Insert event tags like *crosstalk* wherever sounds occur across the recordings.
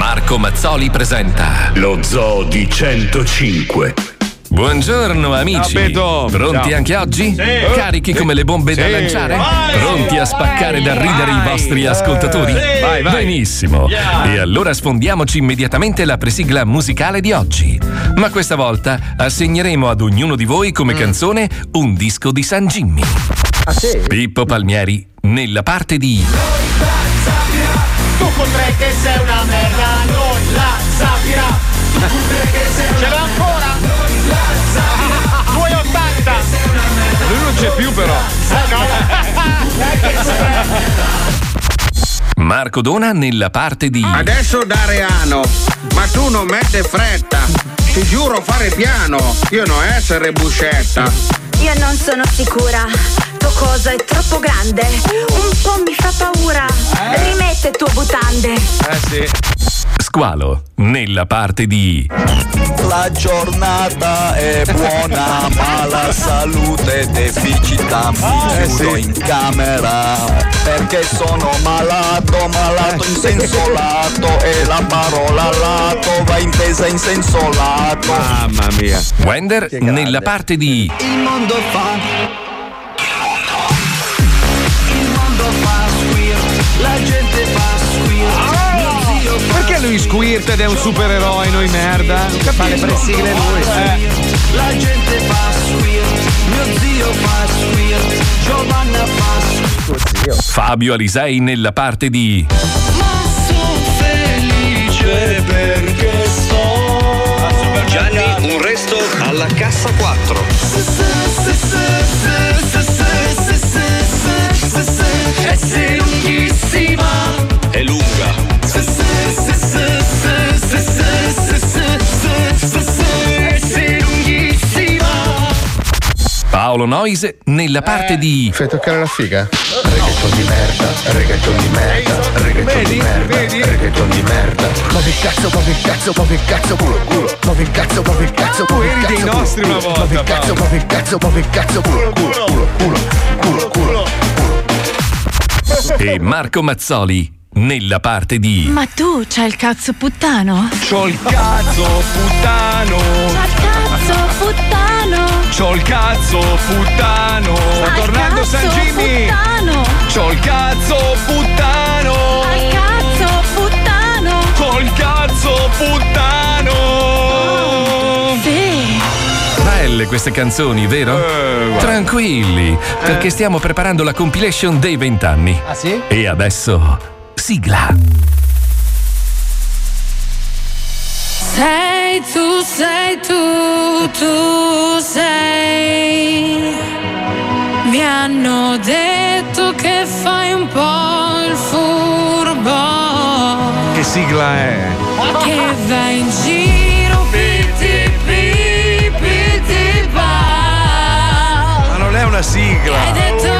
Marco Mazzoli presenta Lo Zoo di 105. Buongiorno amici. Ciao. Pronti Ciao. anche oggi? Sì. Carichi come le bombe da Sì. lanciare? Vai. Pronti a spaccare da ridere i vostri ascoltatori? Sì. Vai, vai. Benissimo. Yeah. E allora sfondiamoci immediatamente la presigla musicale di oggi. Ma questa volta assegneremo ad ognuno di voi Mm. come canzone un disco di San Jimmy. Ah sì? Pippo Palmieri nella parte di Tu potrai che c'è più però. Marco Dona nella parte di Adesso Dariano, ma tu non mette fretta. Ti giuro fare piano, io non essere buscetta. Io non sono sicura. Tuo coso è troppo grande. Un po' mi fa paura. Rimette tue butande. Eh sì. Squalo nella parte di La giornata è buona, *laughs* ma la salute è deficita. Mi chiudo in camera perché sono malato, malato in senso *laughs* lato. E la parola lato va intesa in senso lato. Mamma mia. Wender nella parte di Il mondo fa. Perché lui squirted è un supereroe, noi merda? Non Fa le capisco. presigle lui. Eh. La gente fa squirt, mio zio fa squirt, Giovanna fa squirt. Fabio Alisei nella parte di Ma sono felice perché sto Gianni, un resto alla cassa 4. Paolo Noise nella parte di Fai toccare la figa? Reggaeton di merda, reggaeton di merda, reggaeton di merda, reggaeton di merda. Ma che cazzo, ma che cazzo, ma che cazzo, culo, culo. Ma che cazzo, ma che cazzo, ma che dei cazzo, nostri culo, una culo. volta, Ma che cazzo, ma che cazzo, ma che cazzo, culo, culo, culo, culo, culo, culo, e Marco Mazzoli nella parte di Ma tu c'hai il cazzo puttano? C'ho il cazzo puttano. C'hai il cazzo puttano! C'ho il cazzo puttano. Sta Al tornando cazzo San Jimmy. Puttano! C'ho il cazzo puttano. Al cazzo puttano! Col cazzo puttano. Sì! Belle queste canzoni, vero? Eh. Tranquilli, perché stiamo preparando la compilation dei vent'anni. Ah sì? E adesso sigla. Sei tu, sei tu, tu sei. Mi hanno detto che fai un po' il furbo, Che sigla è? che vai in giro, piti, pi, piti, pa. Ma non è una sigla. Hai detto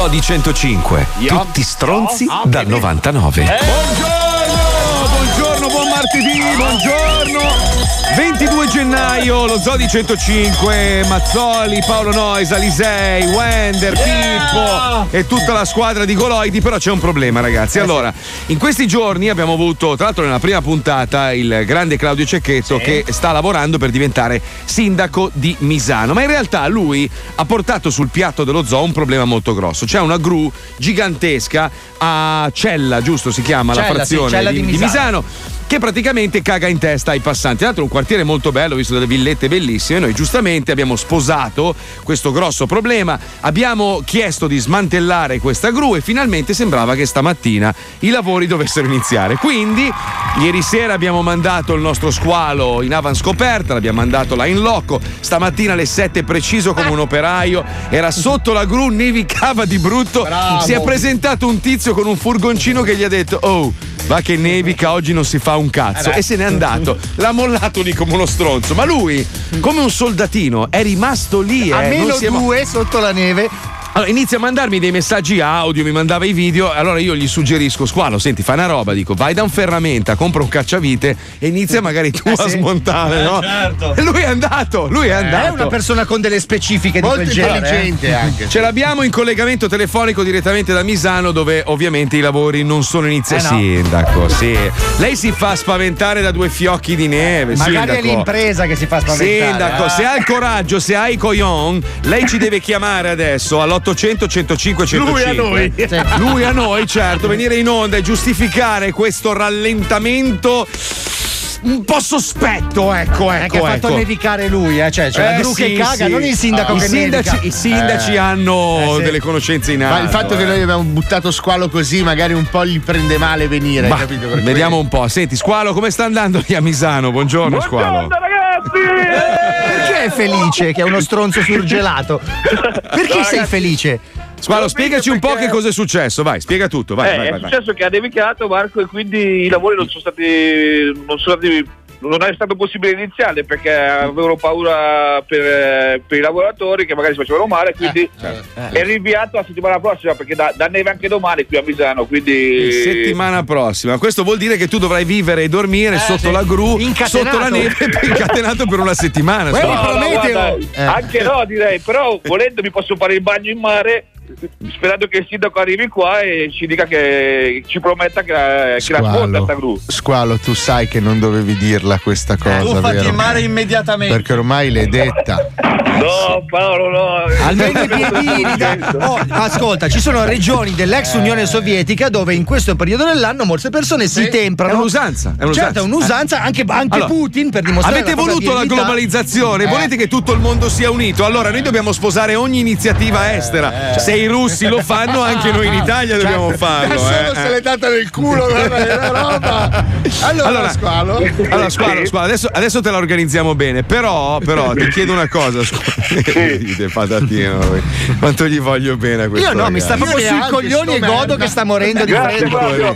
Zoo di 105. Tutti stronzi dal 99. Buongiorno, buongiorno, buon martedì, buongiorno. 22 gennaio, lo Zoo di 105, Mazzoli, Paolo Noisa, Lisei, Wender, Pippo e tutta la squadra di Goloidi, però c'è un problema ragazzi. Allora, in questi giorni abbiamo avuto, tra l'altro nella prima puntata, il grande Claudio Cecchetto che sta lavorando per diventare sindaco di Misano, ma in realtà lui ha portato sul piatto dello zoo un problema molto grosso. C'è una gru gigantesca a Cella, giusto si chiama la Cella, sì, frazione Cella di, di di Misano. Che praticamente caga in testa ai passanti. Tra l'altro un quartiere molto bello, visto delle villette bellissime. Noi giustamente abbiamo sposato questo grosso problema, abbiamo chiesto di smantellare questa gru e finalmente sembrava che stamattina i lavori dovessero iniziare. Quindi ieri sera abbiamo mandato il nostro squalo in avanscoperta, l'abbiamo mandato là in loco. Stamattina alle 7 preciso come un operaio, era sotto la gru, nevicava di brutto. Bravo. Si è presentato un tizio con un furgoncino che gli ha detto "Oh, Va che nevica, oggi non si fa un cazzo. Eh. E se n'è andato. L'ha mollato lì come uno stronzo. Ma lui, come un soldatino, è rimasto lì. A eh, meno due sotto la neve. Allora, inizia a mandarmi dei messaggi audio, mi mandava i video. Allora io gli suggerisco, squalo, senti, fai una roba, dico, vai da un ferramenta, compra un cacciavite e inizia magari tu Eh, a sì. smontare, Eh, no? certo. E lui è andato, lui è andato. È una persona con delle specifiche Molto di quel genere. intelligente eh. anche. Ce l'abbiamo in collegamento telefonico direttamente da Misano, dove ovviamente i lavori non sono iniziati. Eh no. Sindaco, sì. Lei si fa spaventare da due fiocchi di neve. Magari sindaco. è l'impresa che si fa spaventare. Sindaco, eh. se ha il coraggio, se hai i coglion, lei ci deve chiamare adesso all'800 105 105. Lui a noi. Sì. Lui a noi, certo, venire in onda e giustificare questo rallentamento un po' sospetto, ecco, È ecco, che ha fatto ecco. nevicare lui, eh? cioè, c'è la Eh, gru che sì, caga, sì. non il sindaco I che sindaci, nevica. I sindaci Eh. hanno Eh, sì. delle conoscenze in alto. Ma il fatto che eh. noi abbiamo buttato squalo così, magari un po' gli prende male venire, Ma, capito? Per vediamo un po'. Senti, Squalo, come sta andando lì a Misano? Buongiorno, Squalo. Perché è felice che è uno stronzo surgelato? Perché No, sei ragazzi. felice? Squalo, spiegaci un po' che cosa è successo. Vai, spiega tutto. Vai, Eh, vai, è vai, vai. successo che ha nevicato Marco e quindi i lavori non sono stati non sono stati non è stato possibile iniziare perché avevano paura per, eh, per i lavoratori che magari si facevano male quindi è rinviato la settimana prossima perché da, da neve anche domani qui a Misano quindi Settimana prossima. Questo vuol dire che tu dovrai vivere e dormire sotto la gru, Incatenato. sotto la neve, *laughs* incatenato per una settimana. No, no, guarda, Eh. anche no direi però volendo mi posso fare il bagno in mare sperando che il sindaco arrivi qua e ci dica che ci prometta che la, che la sta gru Squalo, tu sai che non dovevi dirla questa cosa, Tuffati vero? in mare immediatamente. Perché ormai l'hai detta. no Paolo no Almeno i piedini. *laughs* Oh, ascolta, ci sono regioni dell'ex Unione Sovietica dove in questo periodo dell'anno molte persone si temprano. È un'usanza. È un'usanza. Certo, è un'usanza, anche, anche Allora, Putin per dimostrare Avete la voluto la globalizzazione, Eh. volete che tutto il mondo sia unito. Allora noi dobbiamo sposare ogni iniziativa estera. Se i russi lo fanno, anche noi in Italia dobbiamo farlo. Solo eh. se l'è data nel culo, la roba. Allora, Allora, squalo. Allora, squalo, squalo, adesso, adesso te la organizziamo bene. Però, però ti chiedo una cosa, squalo. *laughs* Dite patatino. Quanto gli voglio bene a questo Io no, mi sta ragazzo. proprio Io sui coglioni e godo che sta morendo di freddo.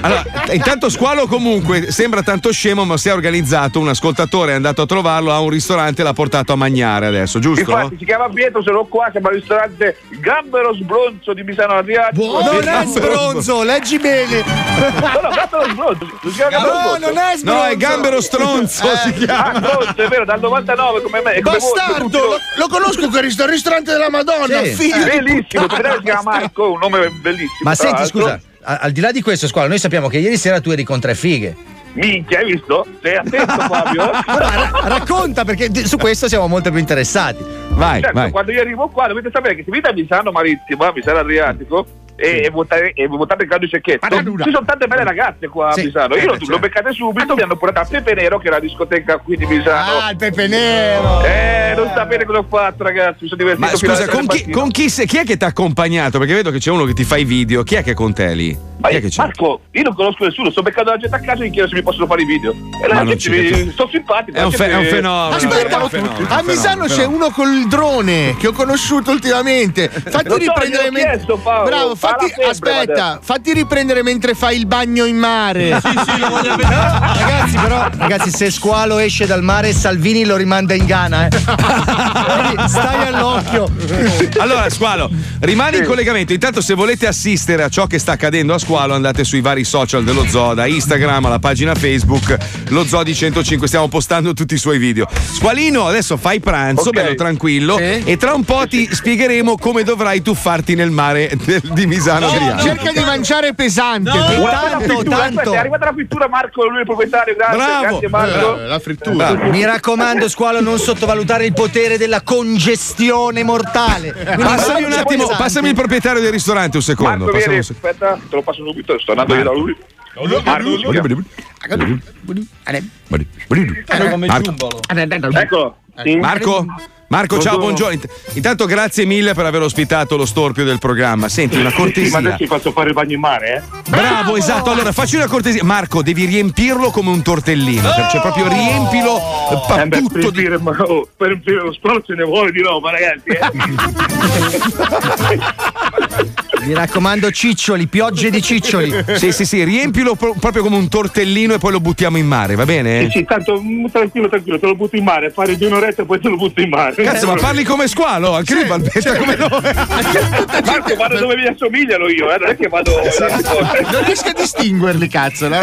Allora, intanto Squalo comunque sembra tanto scemo, ma si è organizzato. Un ascoltatore è andato a trovarlo a un ristorante e l'ha portato a mangiare adesso, giusto? Infatti si chiama Pietro, sono qua, siamo al ristorante Gambero Sbronzo di Misano Adriatico. Non Sì, è sbronzo, leggi bene. No, no, Gambero Sbronzo. Si chiama Gambero No, Sbronzo. non è sbronzo. No, è Gambero Stronzo, si chiama. Ah, Sbronzo, è vero, dal 99 come me. Come voi, Bastardo, tutti lo, lo conosco quel ristor- ristorante della Madonna, Sì. figlio Bellissimo, puttana. si chiama Marco, un nome bellissimo. Ma senti, scusa, al di là di questo, squalo, noi sappiamo che ieri sera tu eri con tre fighe. Minchia, hai visto? Sei attento *laughs* Fabio? Ra- racconta perché su questo siamo molto più interessati. Vai, certo, vai. quando io arrivo qua dovete sapere che se venite a Misano Marittimo, a Misano Adriatico e, e votate, e votate Claudio Cecchetto, ci sono tante belle ragazze qua Sì. a Misano. Io Eh, lo, certo. lo beccate subito, mi hanno portato a Pepe Nero, che è la discoteca qui di Misano. Ah, il pepe nero. Eh, non sapete cosa ho fatto, ragazzi. Mi sono divertito Ma scusa, con chi, con chi, chi è che ti ha accompagnato? Perché vedo che c'è uno che ti fa i video. Chi è che è con te lì? Ma Chi è io- che c'è? Marco, io non conosco nessuno, sto beccando la gente a casa e gli chiedo se mi possono fare i video. E la gente mi- sono simpatico. È un, fe- è un fenomeno. Aspetta, è un fenomeno, a Misano c'è uno col drone che ho conosciuto ultimamente. Fatti riprendere gliel'ho chiesto, Paolo. Bravo, fatti, febbre, aspetta, fatti riprendere mentre fai il bagno in mare. Sì, sì, lo voglio vedere. *laughs* Ragazzi, però, ragazzi, se Squalo esce dal mare, Salvini lo rimanda in Ghana, eh. Quindi Stai all'occhio. Allora, Squalo, rimani in collegamento. Intanto, se volete assistere a ciò che sta accadendo a Squalo, andate sui vari social dello Zoo, da Instagram alla pagina Facebook, lo Zoo di 105. Stiamo postando tutti i suoi video. Squalino, adesso fai pranzo, Ok. bello tranquillo, e tra un po' ti spiegheremo come dovrai tuffarti nel mare del- di Misano Adriano. Cerca di mangiare pesante. Frittura, aspetta, è arrivata la frittura Marco, lui è il proprietario, grazie, grazie Marco. la frittura. Mi raccomando, Squalo, non sottovalutare il potere della congestione mortale. *laughs* Passami un attimo, passami il proprietario del ristorante un secondo. Marco, vieni, un secondo. aspetta, te lo passo subito, sto andando io da lui. Marco. Marco? Marco, ciao, Buongiorno. buongiorno. Int- Intanto grazie mille per aver ospitato lo storpio del programma. Senti, una Sì, ma cortesia. adesso ti faccio fare il bagno in mare, eh? Bravo, esatto. Allora, facci una cortesia. Marco, devi riempirlo come un tortellino. Cioè, proprio riempilo pa- Eh beh, tutto per, di. dire, ma, oh, per riempire lo sport ce ne vuole di roba, ragazzi. Eh? Mi raccomando, ciccioli, piogge di ciccioli. Sì, sì, sì, riempilo pro- proprio come un tortellino e poi lo buttiamo in mare, va bene? Sì, sì, tanto mm, tranquillo, tranquillo, te lo butto in mare, fare due orette e poi te lo butto in mare. Cazzo, ma parli come squalo? Anche lui balbetta come noi. Marco, vado dove mi assomigliano io, eh, non è che vado. Non riesco a distinguerli, cazzo. no?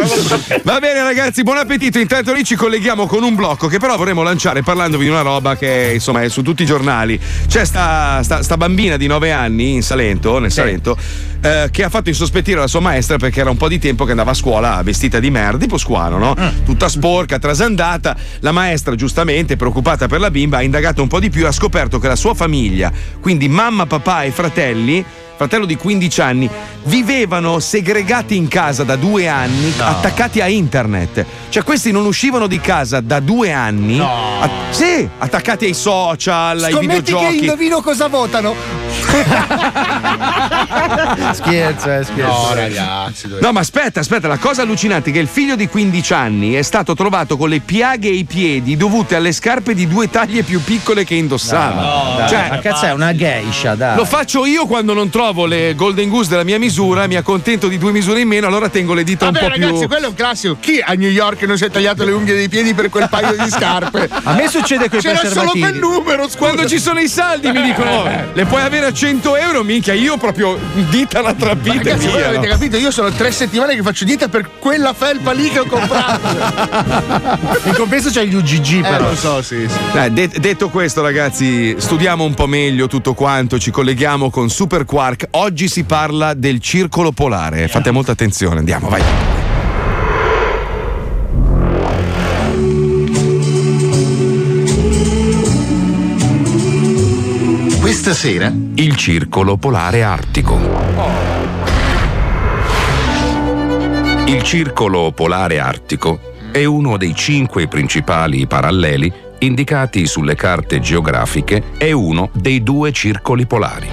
Va bene ragazzi, buon appetito. Intanto lì ci colleghiamo con un blocco che però vorremmo lanciare parlandovi di una roba che insomma è su tutti i giornali. C'è sta, sta- sta bambina di 9 anni in Salento, nel Salento, eh, che ha fatto insospettire la sua maestra perché era un po' di tempo che andava a scuola vestita di merda, tipo squalo, no? Tutta sporca, trasandata. La maestra, giustamente, preoccupata per la bimba, ha indagato un po' di più e ha scoperto che la sua famiglia, quindi mamma, papà e fratelli, fratello di 15 anni, vivevano segregati in casa da due anni, attaccati a internet. Cioè, questi non uscivano di casa da due anni. A- sì, attaccati ai social, ai Scommetti che videogiochi. indovino cosa votano. *laughs* *laughs* scherzo, eh, scherzo. No, ragazzi. dove- No, ma aspetta, aspetta, la cosa allucinante è che il figlio di 15 anni è stato trovato con le piaghe ai piedi dovute alle scarpe di due taglie più piccole che indossava. Dai, cioè, ma cazzo è una geisha, dai. Lo faccio io quando non trovo le Golden Goose della mia misura, mi accontento di due misure in meno, allora tengo le dita Vabbè, un po' ragazzi, più. quello è un classico. Chi a New York non si è tagliato le unghie dei piedi per quel paio di scarpe? *laughs* A me succede coi C'era solo quel numero, scusa. Quando ci sono i saldi mi dicono "Oh, le puoi avere a 100 euro, minchia, io proprio dita la trapita Ragazzi, voi avete capito? Io sono tre settimane che faccio dieta per quella felpa lì che ho comprato. *laughs* In compenso c'è gli UGG, eh, però. lo so, sì, sì. Dai, de- detto questo, ragazzi, studiamo un po' meglio tutto quanto, ci colleghiamo con Super Quark. Oggi si parla del circolo polare. Fate molta attenzione, andiamo, vai. Questa sera Il circolo polare artico. Il circolo polare artico è uno dei cinque principali paralleli indicati sulle carte geografiche e uno dei due circoli polari.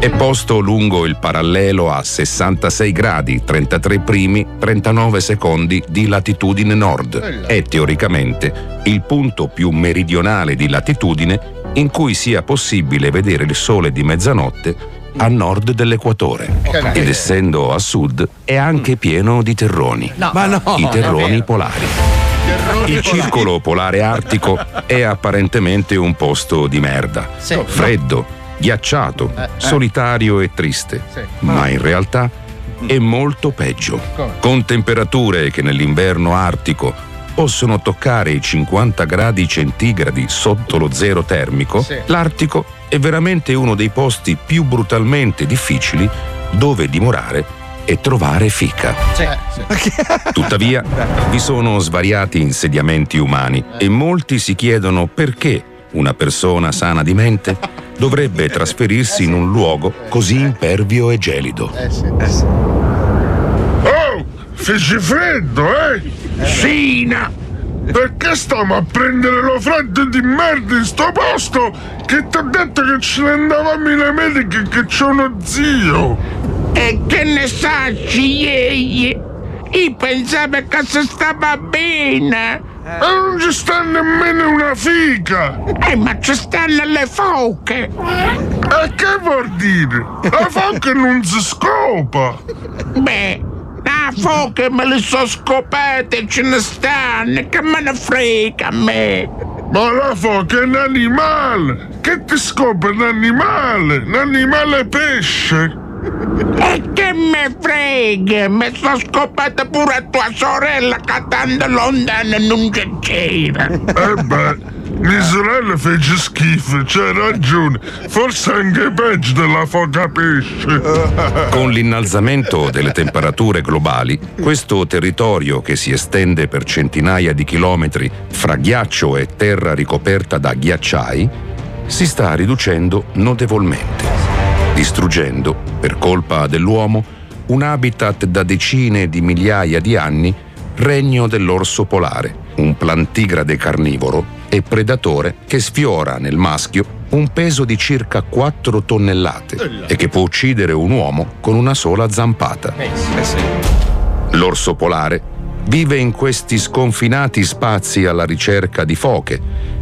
È posto lungo il parallelo a 66 gradi 33 primi 39 secondi di latitudine nord. È teoricamente il punto più meridionale di latitudine in cui sia possibile vedere il sole di mezzanotte a nord dell'equatore. Ed essendo a sud è anche pieno di terroni. Ma no, I terroni polari. Il circolo polare artico è apparentemente un posto di merda. Sì. Freddo, ghiacciato, Eh, eh. solitario e triste. Sì. Ma in realtà è molto peggio. Con temperature che nell'inverno artico possono toccare i 50 gradi centigradi sotto lo zero termico, Sì. l'Artico è veramente uno dei posti più brutalmente difficili dove dimorare e trovare fica. Sì. Tuttavia, *laughs* vi sono svariati insediamenti umani e molti si chiedono perché una persona sana di mente dovrebbe *laughs* trasferirsi in un luogo così impervio e gelido. Eh sì, eh sì. Fece freddo, eh? Sina! Perché stiamo a prendere lo freddo di merda in sto posto? Che ti ho detto che ce ne andavamo in America e che c'ho uno zio! E che ne sa, ieri? Io pensavo che si stava bene. E non ci sta nemmeno una fica! Eh, ma ci stanno le foche! E che vuol dire? La foca non si scopa! Beh, la foche me le so scopate, ce ne stanno, che me ne frega a me! Ma la foca è un animale! Che ti scopa un animale? Un animale pesce! E che me frega, mi sono scopata pure tua sorella cantando lontano non c'era. Eh beh, mia sorella fece schifo, c'ha ragione. Forse anche peggio della foca pesce. Con l'innalzamento delle temperature globali, questo territorio che si estende per centinaia di chilometri fra ghiaccio e terra ricoperta da ghiacciai si sta riducendo notevolmente, distruggendo, per colpa dell'uomo, un habitat da decine di migliaia di anni, regno dell'orso polare, un plantigrade carnivoro e predatore che sfiora nel maschio un peso di circa 4 tonnellate e che può uccidere un uomo con una sola zampata. L'orso polare vive in questi sconfinati spazi alla ricerca di foche,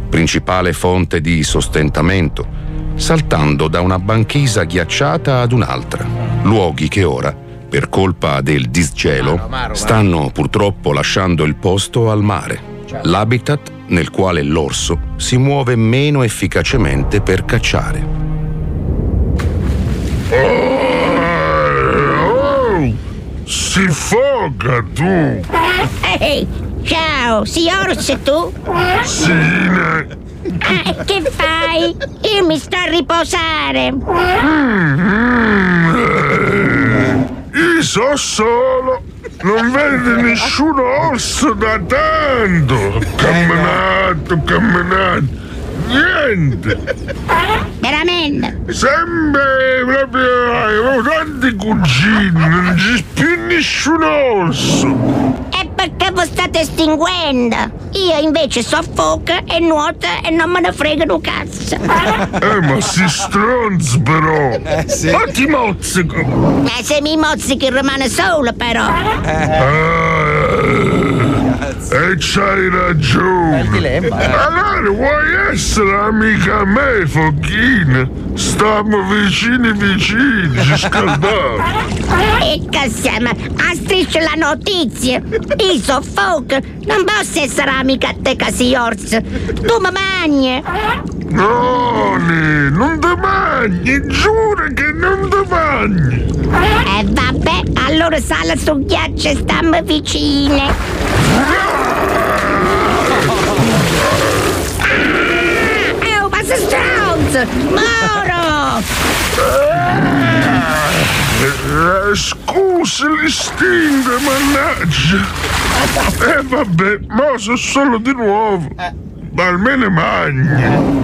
principale fonte di sostentamento, saltando da una banchisa ghiacciata ad un'altra, luoghi che ora, per colpa del disgelo, stanno purtroppo lasciando il posto al mare, l'habitat nel quale l'orso si muove meno efficacemente per cacciare. Oh, si foca tu! Ehi, ciao, si orso tu? Sì, Ah, che fai? Io mi sto a riposare. Io so solo! Non vedo nessun orso da tanto! Camminato, camminato! Niente! Veramente? Sempre proprio avevo tanti cugini, non c'è più nessun orso! È perché vi state estinguendo. Io invece soffoco e nuoto e non me ne frega un cazzo. Eh, ma si stronzi però! Eh, sì. Ma ti mozzico! Ma se mi mozzichi rimane solo però. Ah, e c'hai ragione! dilemma, eh. Allora vuoi essere amica a me, Fochina? Stiamo vicini vicini, ci scaldiamo! *laughs* E che siamo? A striscia la notizia. Io soffoco. Non posso essere amica a te, casi orso. Tu mi mangi. No, ne, non ti mangi, giuro che non ti mangi! E vabbè, allora sala sul ghiaccio e stiamo vicine. Ma sei stronzo! Moro! Eh, scusi l'istinto, mannaggia! E eh, vabbè, ma so solo di nuovo! Ma almeno mangi!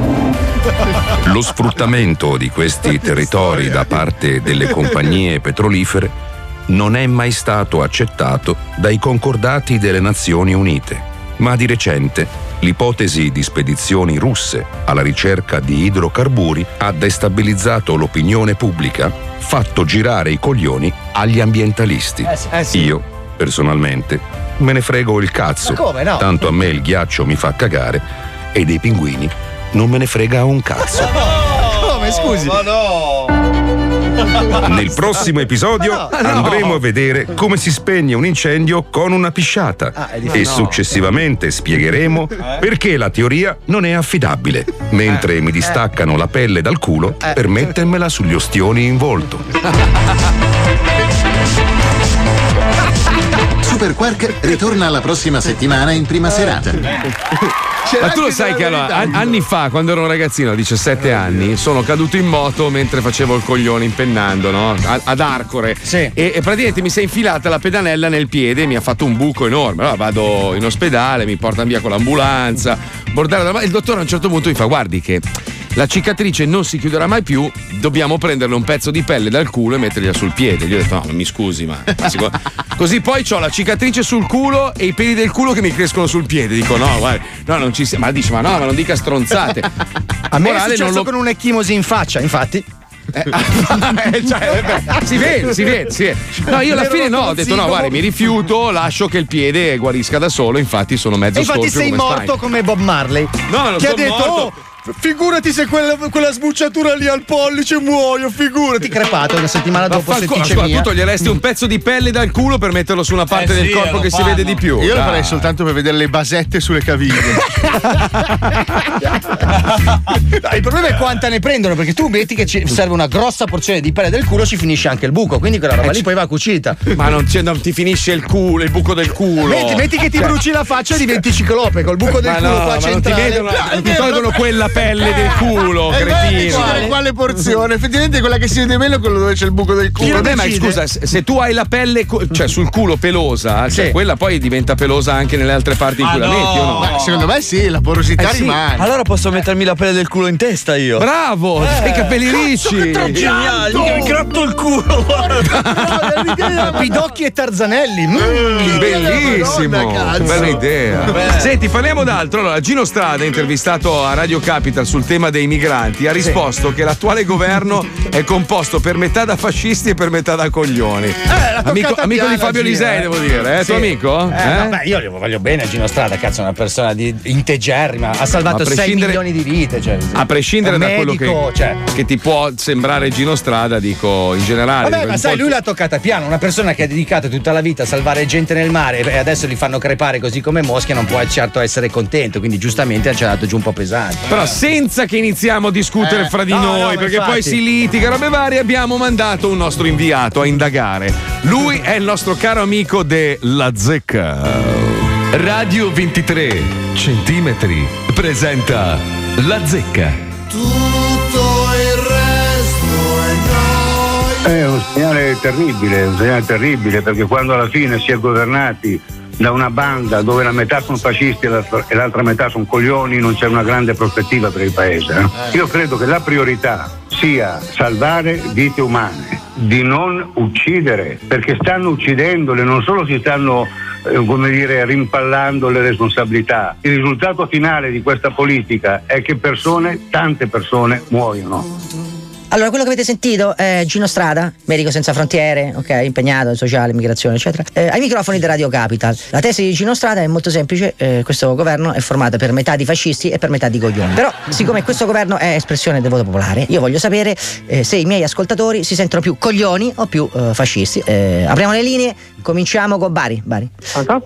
Lo sfruttamento di questi territori da parte delle compagnie petrolifere non è mai stato accettato dai concordati delle Nazioni Unite, ma di recente l'ipotesi di spedizioni russe alla ricerca di idrocarburi ha destabilizzato l'opinione pubblica, fatto girare i coglioni agli ambientalisti. Eh sì, eh sì. Io, personalmente, me ne frego il cazzo. Ma come no? Tanto a me il ghiaccio mi fa cagare e dei pinguini non me ne frega un cazzo. Come, scusi? Ma Nel prossimo episodio no. andremo a vedere come si spegne un incendio con una pisciata. Ah, e successivamente spiegheremo perché la teoria non è affidabile, mentre mi distaccano la pelle dal culo per mettermela sugli ostioni in volto. *laughs* Super Quark ritorna la prossima settimana in prima serata. Ma tu lo sai che allora, an- anni fa, quando ero un ragazzino a 17 anni, sono caduto in moto mentre facevo il coglione impennando, no? Ad Arcore. E, e praticamente mi si è infilata la pedalella nel piede e mi ha fatto un buco enorme. Allora vado in ospedale, mi portano via con l'ambulanza. Bordare da- Il dottore a un certo punto mi fa: Guardi che. La cicatrice non si chiuderà mai più, dobbiamo prenderle un pezzo di pelle dal culo e mettergliela sul piede. Gli ho detto: No, mi scusi, ma. *laughs* Così poi ho la cicatrice sul culo e i peli del culo che mi crescono sul piede. Dico: No, guarda, no, non ci sia. Ma dice: Ma no, ma non dica stronzate. A me è Morale, successo non lo- con un'ecchimosi in faccia, infatti. Eh, *laughs* cioè, beh, si vede, si vede, si vede. No, io alla fine no, ho detto no, guarda, mi rifiuto, lascio che il piede guarisca da solo, infatti sono mezzo E infatti sei come morto Spike. come Bob Marley. No, non che ha sono detto, morto. "Oh, figurati se quella, quella sbucciatura lì al pollice muoio, figurati. Crepato una settimana dopo Vaffanculo, setticemia. ascolta, tu toglieresti un pezzo di pelle dal culo per metterlo su una parte Eh del sì, corpo che si fanno. vede di più. Io lo farei soltanto per vedere le basette sulle caviglie. *laughs* No, il problema è quanta ne prendono, perché tu metti che ci serve una grossa porzione di pelle del culo, ci finisce anche il buco, quindi quella roba Eh, lì c- poi va cucita. Ma non, c'è- non ti finisce il culo, il buco del culo. Metti, metti che ti Cioè- bruci la faccia e diventi ciclope col buco del Ma culo no, qua ma non ti centrale. vedono- No, ti tolgono no. quella pelle del culo, Eh, beh, cretino. decidere quale porzione? Effettivamente quella che si vede meno è quella dove c'è il buco del Il culo. problema è, scusa, se tu hai la pelle, cioè sul culo pelosa, cioè, Sì. quella poi diventa pelosa anche nelle altre parti in cui la metti, o no? Beh, secondo me sì, la porosità Eh sì. rimane. Allora posso mettermi la pelle del culo in testa io. Bravo, hai i capelli ricci. Geniale, mi gratto il culo. *laughs* Pidocchi e Tarzanelli. Mm. Bellissimo, Madonna, bella idea. Senti, parliamo d'altro. Allora, Gino Strada, intervistato a Radio Capital sul tema dei migranti, ha risposto che l'attuale governo è composto per metà da fascisti e per metà da coglioni. l'ha amico amico di Fabio Lisei, eh. devo dire, eh? Sì. Tuo amico? Eh, Eh? vabbè, io lo voglio bene a Gino Strada, cazzo, è una persona di integerrima. Ha salvato A 6 prescindere- milioni di vite. Cioè, A prescindere da un quello medico, che, cioè. che ti può sembrare Gino Strada, dico in generale. Vabbè, ma sai, lui l'ha toccata piano. Una persona che ha dedicato tutta la vita a salvare gente nel mare e adesso li fanno crepare così come mosche, non può certo essere contento. Quindi, giustamente, ci ha dato giù un po' pesante. Però senza che iniziamo a discutere Eh, fra di no, noi, no, perché infatti. poi si litiga, robe varie, abbiamo mandato un nostro inviato a indagare. Lui è il nostro caro amico della Zecca. Radio 23 centimetri presenta La Zecca. Tutto il resto è È un segnale terribile, un segnale terribile perché quando alla fine si è governati da una banda dove la metà sono fascisti e l'altra, metà sono coglioni non c'è una grande prospettiva per il paese. eh. Io credo che la priorità sia salvare vite umane, di non uccidere, perché stanno uccidendole, non solo si stanno eh, come dire, rimpallando le responsabilità. Il risultato finale di questa politica è che persone, tante persone muoiono. Allora, quello che avete sentito è Gino Strada, medico senza frontiere, ok, impegnato, sociale, immigrazione, eccetera. Eh, ai microfoni di Radio Capital. La tesi di Gino Strada è molto semplice: eh, questo governo è formato per metà di fascisti e per metà di coglioni. Però, siccome questo governo è espressione del voto popolare, io voglio sapere eh, se i miei ascoltatori si sentono più coglioni o più eh, fascisti. Eh, apriamo le linee, cominciamo con Bari. Bari.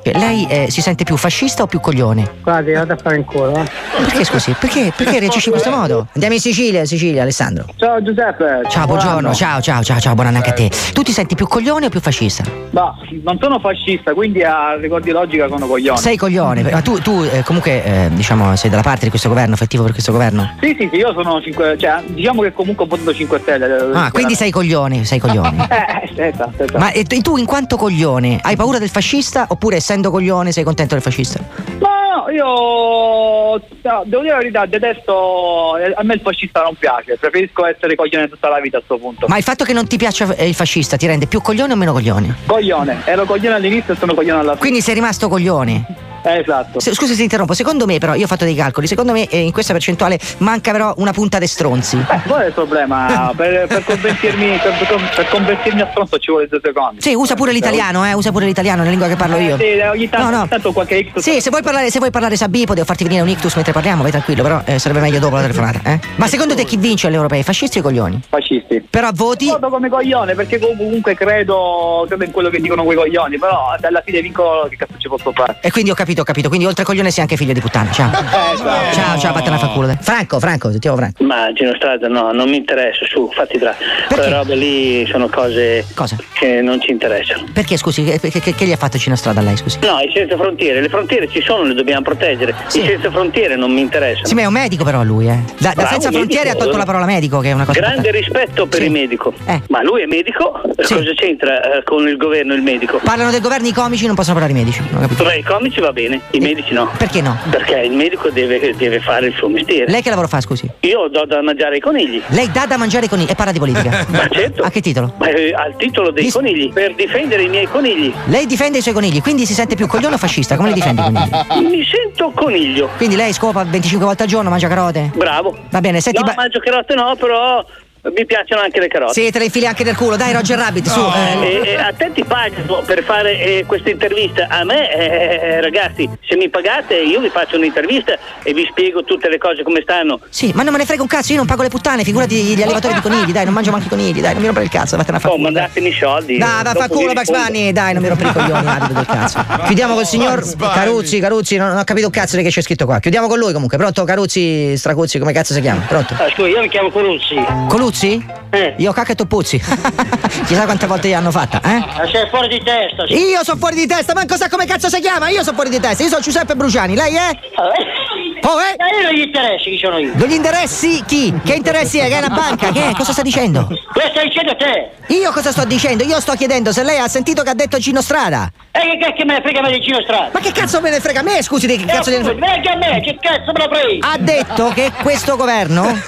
Eh, Lei eh, si sente più fascista o più coglione? Guardi, vado a fare in culo. eh. Perché scusi? Perché, perché reagisci in questo modo? Andiamo in Sicilia, Sicilia, Alessandro. Ciao Giuseppe. Ciao, buongiorno, ciao, ciao, ciao, ciao, buonanno anche a te. Tu ti senti più coglione o più fascista? Ma non sono fascista, quindi a ricordi logica sono coglione. Sei coglione, ma tu, tu eh, comunque eh, diciamo sei dalla parte di questo governo, effettivo per questo governo? Sì, sì, sì, io sono 5, cioè diciamo che comunque ho votato 5 Stelle. Ah, quindi sei coglione, sei coglione. *laughs* Eh, aspetta, aspetta. Ma e tu in quanto coglione hai paura del fascista oppure essendo coglione sei contento del fascista? No, no, io devo dire la verità, detesto. eh, A me il fascista non piace, preferisco essere coglione tutta la vita a sto punto. Ma il fatto che non ti piaccia eh, il fascista ti rende più coglione o meno coglione? Coglione, ero coglione all'inizio e sono coglione alla fine. Quindi sei rimasto coglione? Eh, esatto. Scusa se interrompo, secondo me però, io ho fatto dei calcoli, secondo me eh, in questa percentuale manca però una punta di stronzi. Eh, qual è il problema? *laughs* per, per convertirmi, per, per convertirmi a stronzo ci vuole due secondi. Sì, usa pure l'italiano, eh, usa pure l'italiano, la lingua che parlo io. Sì, ogni tanto, No, no. tanto qualche ictus. Sì, se vuoi parlare, se vuoi parlare Sabipode o farti venire un ictus mentre parliamo, vai tranquillo, però eh, sarebbe meglio dopo la telefonata, eh? Ma secondo te chi vince alle europee? Fascisti o coglioni? Fascisti. Però voti. Voto come coglione perché comunque credo, credo in quello che dicono quei coglioni, però alla fine vinco che cazzo ci posso fare? E quindi ho capito, ho capito. Quindi oltre a coglione sei anche figlio di puttana. Ciao. *laughs* Eh, Ciao, ciao, vattene a fa culo. Franco, Franco, sentiamo Franco. Ma Gino Strada no, non mi interessa, su, fatti tra. Quelle robe lì sono cose che non ci interessano. Perché scusi, che, che- che- gli ha fatto Cino Strada a lei, scusi? No, i senza frontiere, le frontiere ci sono, le dobbiamo proteggere. I senza frontiere non mi interessano. Sì, ma è un medico però lui, eh. Da, da senza frontiere ha medico. tolto la parola medico, che è una cosa. Grande rispetto per il medico. Eh. Ma lui è medico? Sì. Cosa c'entra eh, con il governo il medico? Parlano del governo i comici, non possono parlare i medici. Capito. Beh, i comici va bene, i medici no. Perché no? Perché il medico deve, deve fare il suo mestiere. Lei che lavoro fa, scusi? Io do da mangiare ai conigli. Lei dà da mangiare con i e parla di politica. *laughs* Ma certo. A che titolo? Ma, eh, al titolo dei conigli, per difendere i miei conigli. Lei difende i suoi conigli, quindi si sente più coglione o fascista? Come li difende i conigli? Mi sento coniglio. Quindi lei scopa 25 volte al giorno, mangia carote? Bravo. Va bene, senti, no, ba- mangio carote no, però mi piacciono anche le carote. Sì, te le infili anche nel culo. Dai, Roger Rabbit, su. eh. E- e a te ti pagano per fare eh, questa intervista. A me, eh, ragazzi, se mi pagate io vi faccio un'intervista e vi spiego tutte le cose come stanno. Sì, ma non me ne frega un cazzo, io non pago le puttane, figurati gli allevatori di conigli, dai, non mangio manco i conigli, dai, non mi rompere il cazzo, vattene a fare. Oh, mandatemi i soldi. Dai, va a fa culo Bugs. Bunny, dai, non mi rompere i *laughs* coglioni, abito del cazzo. Chiudiamo col signor. Caruzzi, Caruzzi, non, non ho capito un cazzo di che c'è scritto qua. Chiudiamo con lui comunque, pronto? Caruzzi, Stracuzzi, come cazzo si chiama? Pronto? Ah, scusa, io mi chiamo Coluzzi. Coluzzi? Io cacca e tu puzzi. *laughs* Chissà quante volte gli hanno fatta, eh? Ma sei fuori di testa. sì. Io sono fuori di testa, manco sa come cazzo si chiama, io sono fuori di testa, io sono Giuseppe Bruciani, lei è? Oh, eh? Ma io non gli interessi chi sono io. Non gli interessi chi? Che interessi è? Che è una banca? Che è? Cosa sta dicendo? Cosa stai dicendo te? Io cosa sto dicendo? Io sto chiedendo se lei ha sentito che ha detto Gino Strada. E che cacchio me ne frega me di Gino Strada? Ma che cazzo me ne frega a me? Scusi, che cazzo Eh, di... scusi, Venga a me, che cazzo me lo frega? Ha detto che questo governo *laughs*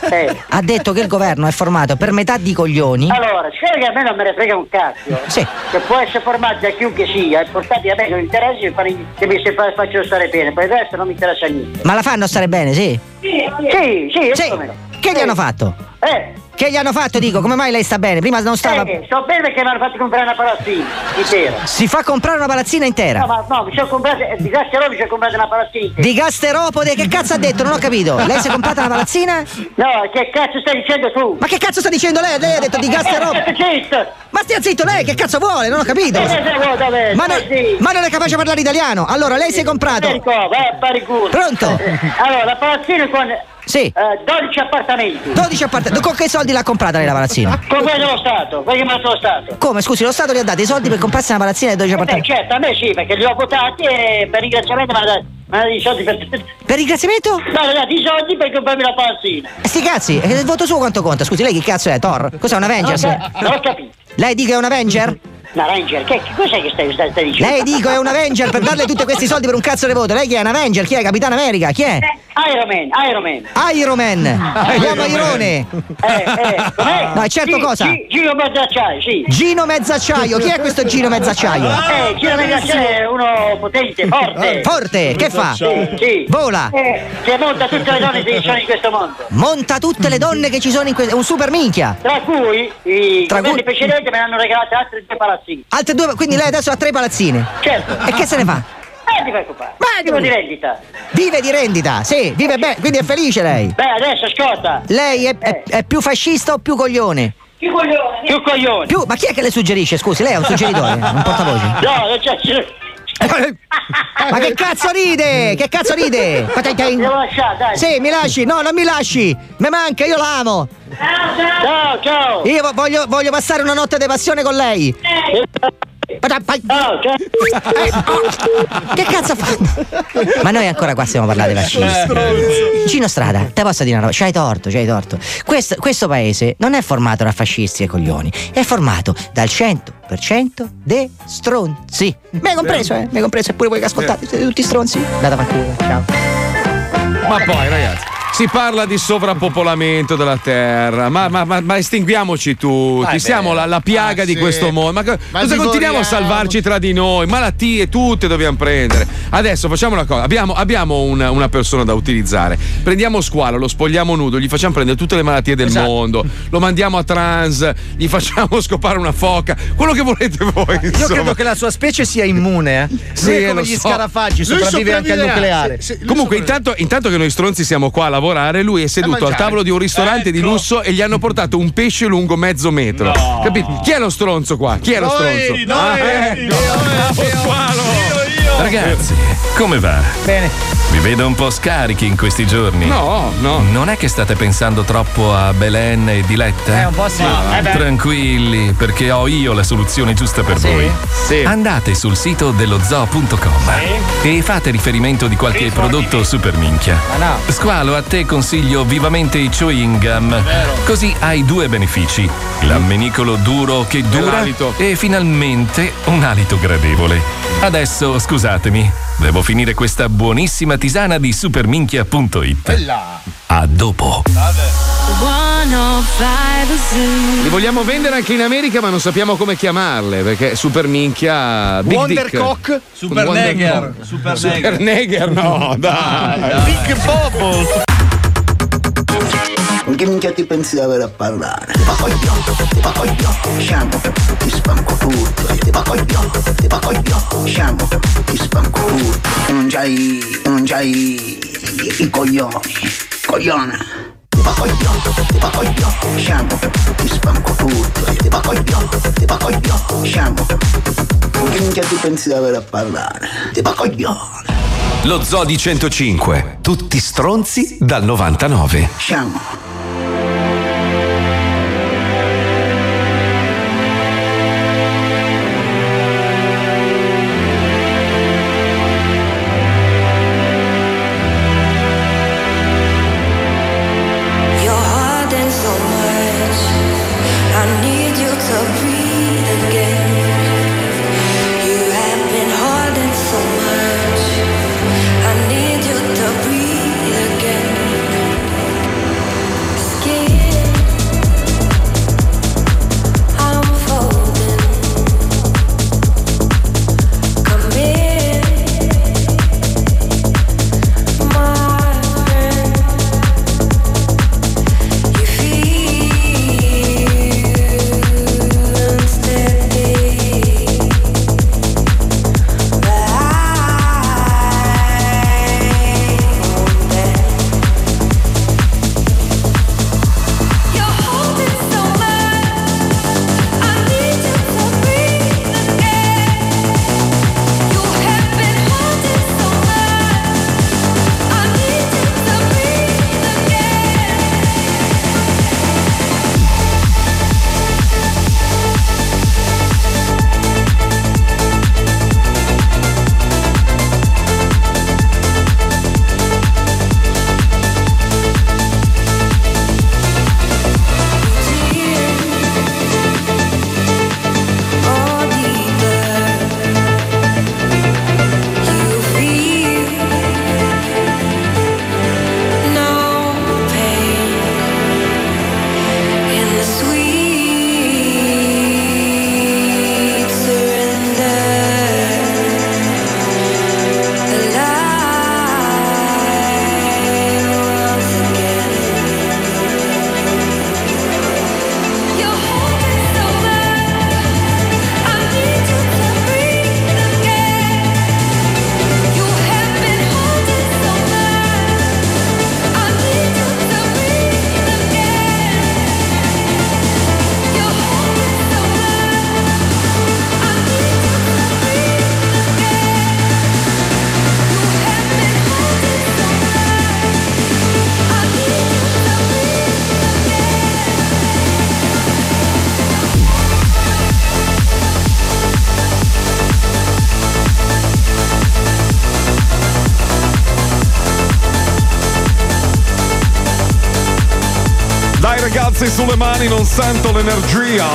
ha detto che il governo è formato per metà di coglioni. Allora, sai che a me non me ne frega un cazzo. Sì. Che può essere formato da chiunque sia, importante a me che non interessa che mi faccio stare bene, poi il resto non mi interessa niente. Ma la fanno stare bene, sì? Sì, sì, Sì. no. Che gli hanno fatto? Eh, Che gli hanno fatto, dico? Come mai lei sta bene? Prima non stava. eh, sto bene perché mi hanno fatto comprare una palazzina intera. Si fa comprare una palazzina No, intera. ma no, mi sono comprato, eh, di Gasterò mi sono comprato una palazzina intera. Di gasteropode, che cazzo ha detto? Non ho capito. Lei si è comprata una palazzina? No, che cazzo stai dicendo tu? Ma che cazzo sta dicendo lei? Lei ha detto di gasteropode. Zitto! Ma stia zitto lei, che cazzo vuole? Non ho capito. Eh, eh, Ma, non- ma non è capace di parlare italiano. Allora, lei si è comprato. Pronto? Eh, Allora, la palazzina con Sì. eh, 12 appartamenti. 12 appartamenti. Con che soldi l'ha comprata lei la palazzina? Con quello dello Stato, quelli che mi ha dato lo Stato. Come? Scusi, lo Stato gli ha dato i soldi per comprarsi una palazzina di 12 Eh, appartamenti. certo, a me sì, perché li ho votati e per ringraziamento mi hanno dato, dato i soldi per... Per ringraziamento? Mi hanno dato i soldi per comprarmi la palazzina. E sti cazzi, e il voto suo quanto conta? Scusi, lei che cazzo è? Thor? Cos'è un Avengers? Non ho- non ho capito. Lei dica è un Avenger? La Ranger, che, che cos'è che stai, stai, stai dicendo? Lei dico è un Avenger per darle tutti questi soldi per un cazzo di voto. Lei chi è un Avenger? Chi è? Capitano America? Chi è? Iron Man, Iron Man. Iron Man! Uomo Irone! Eh, eh, com'è? No, è certo Gi- cosa? Gi- Gino Mezzacciaio, sì. Gino Mezzacciaio! Chi è questo Gino Mezzacciaio? Eh, Gino Mezzacciaio è uno potente, forte. Forte, che fa? Sì, sì. Vola! Eh, che monta tutte le donne che ci sono in questo mondo. Monta tutte le donne che ci sono in questo. un super minchia! Tra cui i Tra governi cui- precedenti me ne hanno regalato altre due palazzine. Altre due, quindi lei adesso ha tre palazzine. Certo. E che se ne fa? Eh, ti preoccupare. Vivo di rendita. Vive di rendita, sì, vive bene, quindi è felice lei. Beh, adesso ascolta. Lei è, è- è più fascista o più coglione? Più coglione. Più coglione. Più, ma chi è che le suggerisce? Scusi, lei è un suggeritore, un portavoce. No, non c'è. Ma che cazzo ride? Che cazzo ride? Devo lasciare, dai. Sì, mi lasci? No, non mi lasci! Mi manca, io l'amo! Ciao, ciao. Io vo- voglio, voglio passare una notte di passione con lei! Ciao, ciao. Che cazzo fa? Ma noi ancora qua stiamo parlando di fascisti. Gino Strada, te posso dire una roba? C'hai torto, c'hai torto. Questo, questo paese non è formato da fascisti e coglioni, è formato dal 100% dei stronzi. Me compreso, eh? Me compreso, e pure voi che ascoltate, siete tutti stronzi. Andate a fanculo, ciao. Ma poi, ragazzi. Si parla di sovrappopolamento della terra, ma, ma- ma- ma estinguiamoci tutti, siamo la, la piaga Ah, di sì. questo mondo. Ma, co- Ma cosa continuiamo a salvarci tra di noi? Malattie tutte dobbiamo prendere. Adesso facciamo una cosa: abbiamo, abbiamo una, una persona da utilizzare. Prendiamo squalo, lo spogliamo nudo, gli facciamo prendere tutte le malattie del Esatto. mondo, lo mandiamo a trans, gli facciamo *laughs* scopare una foca, quello che volete voi. Io insomma. credo che la sua specie sia immune, eh. Sì, come gli so. scarafaggi, sopravvive anche al nucleare. Sì, sì, Comunque, intanto, intanto che noi stronzi siamo qua a lavorare, lui è seduto al tavolo di un ristorante di Ecco. lusso e gli hanno portato un pesce lungo mezzo metro. Capito? Chi è lo stronzo qua? Chi è lo Noi, stronzo? noi, Ah, ecco. Bravo, squalo. Ragazzi, come va? Bene. Vi vedo un po' scarichi in questi giorni. No, no. Non è che state pensando troppo a Belen e Diletta? Eh, un po' sì. Eh beh. Tranquilli, perché ho io la soluzione giusta per Sì? voi. Andate sul sito dello zoo.com e fate riferimento di qualche prodotto super minchia. Ma no. Squalo, a te consiglio vivamente i chewing gum. Così hai due benefici: l'ammenicolo duro che dura l'alito. e finalmente un alito gradevole. Adesso scusatemi, devo finire questa buonissima tisana di superminchia.it. A dopo. 105 Li vogliamo vendere anche in America, ma non sappiamo come chiamarle perché super minchia. Big Wonder Dick. Cock? Super Wonder Neger. Cock. Super Super Neger. Neger, no, dai. Big Bubble. Che minchia ti pensi di avere a parlare? Ti va coglione, ti va coglione, scemo, ti spanco tutto. Ti va coglione, ti va coglione, scemo, ti spanco tutto. Non c'hai, non c'hai i, coglioni, coglione. Ti va coglione, ti va coglione, scemo, ti spanco tutto. Ti va coglione, ti va coglione, scemo. Con che minchia ti pensi di avere a parlare? Ti va coglione. Lo Zodi 105. Tutti stronzi dal 99. Scemo. Sulle mani, non sento l'energia.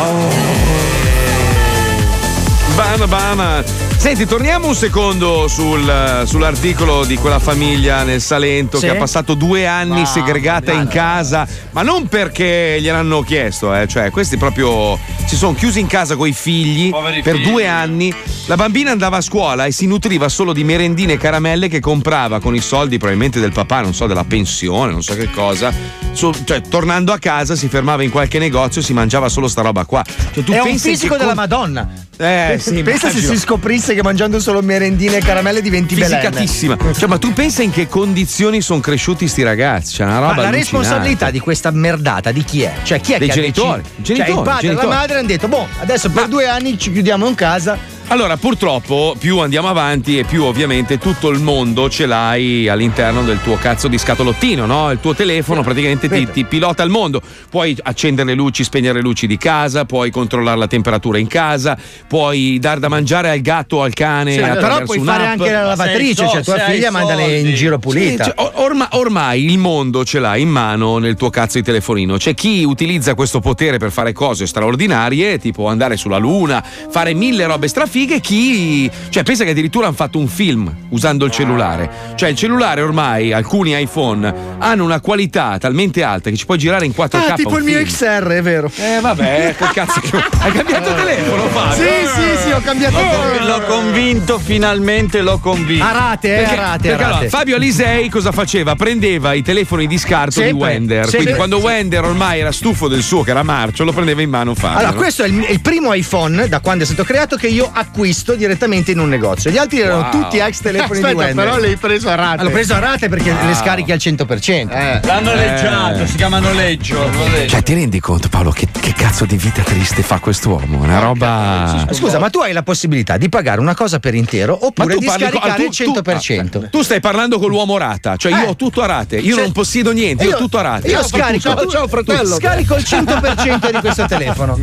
Bana bana. Senti, torniamo un secondo sul- sull'articolo di quella famiglia nel Salento Sì. che ha passato due anni Mamma segregata in casa, ma non perché gliel'hanno chiesto, eh, cioè questi proprio si sono chiusi in casa con i figli Poveri per figli. due anni. La bambina andava a scuola e si nutriva solo di merendine e caramelle che comprava con i soldi probabilmente del papà, non so, della pensione, non so che cosa. Su- cioè, tornando a casa si fermava in qualche negozio e si mangiava solo sta roba qua. Cioè, tu è un fisico della con- Madonna. Eh, sì, Pensa se immagino. si scoprisse che mangiando solo merendine e caramelle diventi. Fisicatissima. Cioè, ma tu pensa in che condizioni sono cresciuti sti ragazzi? C'è una roba Ma la responsabilità di questa merdata di chi è? Cioè, chi è Dei che genitori. ha? Genitori, cioè, il padre e la madre hanno detto: boh, adesso per due anni ci chiudiamo in casa. Allora, purtroppo, più andiamo avanti e più ovviamente tutto il mondo ce l'hai all'interno del tuo cazzo di scatolottino, no? Il tuo telefono praticamente ti, ti pilota il mondo. Puoi accendere le luci, spegnere le luci di casa, puoi controllare la temperatura in casa, puoi dar da mangiare al gatto o al cane. Sì, però puoi fare anche la lavatrice, cioè tua figlia mandale in giro pulita. Sì, cioè, or- orma- ormai il mondo ce l'hai in mano nel tuo cazzo di telefonino. C'è chi utilizza questo potere per fare cose straordinarie, tipo andare sulla luna, fare mille robe strafighe figa è chi. Cioè, pensa che addirittura hanno fatto un film usando il cellulare. Cioè, il cellulare ormai, alcuni iPhone, hanno una qualità talmente alta che ci puoi girare in 4K. Ah, tipo il mio film. XR, è vero. Eh, vabbè, che cazzo. che- Hai cambiato telefono, Fabio? Sì, sì, sì, ho cambiato Oh, L'ho convinto, finalmente l'ho convinto. A rate, eh, Perché, a rate, perché a allora. Fabio Alisei cosa faceva? Prendeva i telefoni di scarto di Sempre, Wender. sempre. Quindi quando Wender ormai era stufo del suo, che era marcio, lo prendeva in mano Fabio. Allora, questo è il, il primo iPhone da quando è stato creato che io acquisto direttamente in un negozio. Gli altri erano Wow. tutti ex telefoni di Aspetta, Wender. però l'hai preso a rate. L'ho preso a rate perché Wow. le scarichi al 100%. L'hanno Eh. leggiato, si chiama noleggio. noleggio. Cioè, ti rendi conto, Paolo, che, che cazzo di vita triste fa quest'uomo? Una roba. Scusa, ma tu hai la possibilità di pagare una cosa per intero oppure di scaricare tu- il 100%. Tu, tu stai parlando con l'uomo rata, cioè io ho tutto a rate, io non possiedo niente, io, ho tutto a rate. Io Ciao, scarico, tutto. ciao, fratello. Scarico il *laughs* 100% di questo telefono.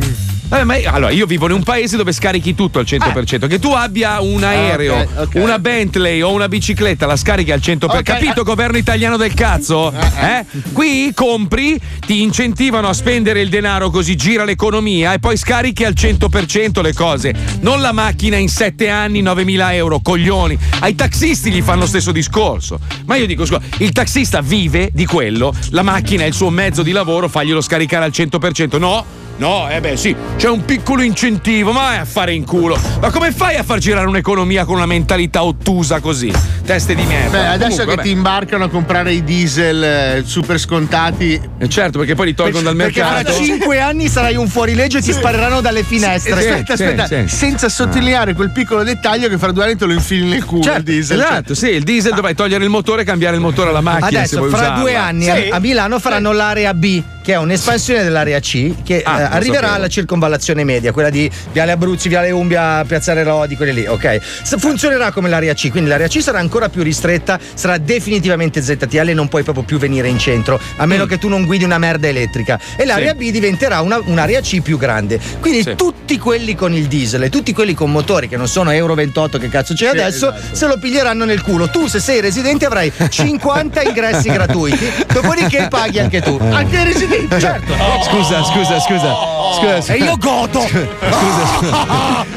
Eh, ma io- allora, io vivo in un paese dove scarichi tutto al 100%. Che tu abbia un aereo, ok, ok. una Bentley o una bicicletta, la scarichi al 100%. Ok, Capito, eh. governo italiano del cazzo? Eh? Qui compri, ti incentivano a spendere il denaro così gira l'economia e poi scarichi al 100% le cose. Non la macchina in 7 anni, 9.000 euro, coglioni. Ai taxisti gli fanno lo stesso discorso. Ma io dico, scusa, il taxista vive di quello, la macchina è il suo mezzo di lavoro, faglielo scaricare al 100%. No? No, eh beh sì, c'è un piccolo incentivo, ma è a fare in culo. Ma come fai a far girare un'economia con una mentalità ottusa così? Teste di merda. Beh, adesso Comunque, che vabbè. ti imbarcano a comprare i diesel eh, super scontati. Eh, certo, perché poi li tolgono dal Perché fra mercato. 5 anni sarai un fuorilegge e ti spareranno dalle finestre. aspetta, sì, aspetta, sì. senza sottolineare quel piccolo dettaglio che fra due anni te lo infili nel culo il diesel. Esatto, sì, il diesel dovrai togliere il motore e cambiare il motore alla macchina. Adesso, fra usarla. due anni a- Sì. Milano faranno l'area B, che è un'espansione dell'area C, che Ah, eh, arriverà alla circonvallazione media, quella di Viale Abruzzi, Viale Umbia, Piazzale Lodi, quelle lì, ok? Funzionerà come l'area C, quindi l'area C sarà ancora più ristretta, sarà definitivamente ZTL e non puoi proprio più venire in centro, a meno che tu non guidi una merda elettrica. E l'area B diventerà una- un'area C più grande. Quindi tutti quelli con il diesel e tutti quelli con motori che non sono Euro 28 che cazzo c'è Sì, adesso, esatto. se lo piglieranno nel culo. Tu se sei residente avrai 50 ingressi gratuiti, dopodiché paghi anche tu. *laughs* Anche i residenti. Certo. Scusa, scusa, scusa. Scusa, scusa. E io godo. Scusa,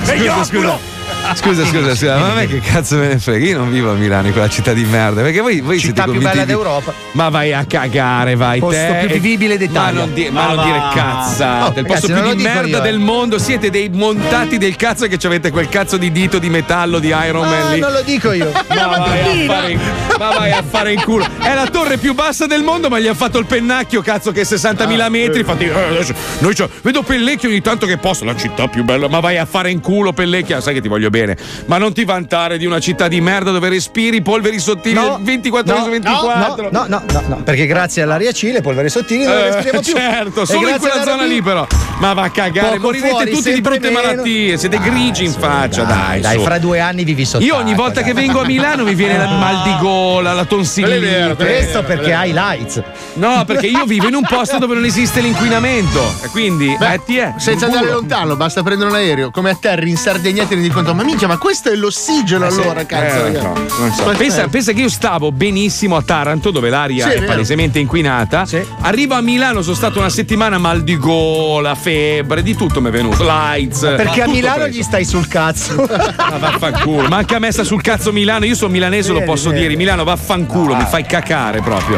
scusa, scusa. Scusa, scusa, scusa, ma a me che cazzo me ne frega? Io non vivo a Milano, in quella città di merda. Perché voi, voi Città siete più bella di- d'Europa. Ma vai a cagare, vai Posto te. più vivibile d'Italia. Ma non, di- ma Ma non dire cazzate. Oh, il posto ragazzi, più di merda io, del mondo. Siete dei montati del cazzo che avete quel cazzo di dito di metallo di Iron Man Ah, lì. non lo dico io. *laughs* Ma vai, a fare in, ma vai a fare in culo. È la torre più bassa del mondo, ma gli ha fatto il pennacchio, cazzo, che è 60.000 metri. Infatti, eh, adesso noi c'ho- vedo Pellecchio ogni tanto che posta la città più bella. Ma vai a fare in culo, Pellecchio. Sai che ti voglio bene. Ma non ti vantare di una città di merda dove respiri polveri sottili No, 24 ore su 24. No, no, no, no, perché grazie all'aria C le polveri sottili non Eh, respiriamo più. certo, solo in quella zona lì però. Ma va a cagare, Poco morirete fuori, tutti di brutte meno. malattie, siete grigi in faccia, dai. Dai, su. fra due anni vivi sotto. Io ogni volta che vengo a Milano mi viene il mal di gola, la tonsillite. Questo perché hai lights. No, perché io vivo in un posto dove non esiste l'inquinamento. E quindi, Beh, eh, ti è. senza andare lontano, basta prendere un aereo come atterri in Sardegna ti rendi conto, ma minchia, ma questo è l'ossigeno Eh, sì. allora, cazzo. Eh, no, so. Pensa, eh. pensa che io stavo benissimo a Taranto, dove l'aria Sì, è vero. palesemente inquinata. Arrivo a Milano, sono stato una settimana mal di gola, febbre, di tutto mi è venuto. Lights. Perché a Milano preso. gli stai sul cazzo. *laughs* Ma vaffanculo, ma anche a me sta sul cazzo Milano, io sono milanese, lo posso dire. Milano vaffanculo, mi fai cacare proprio.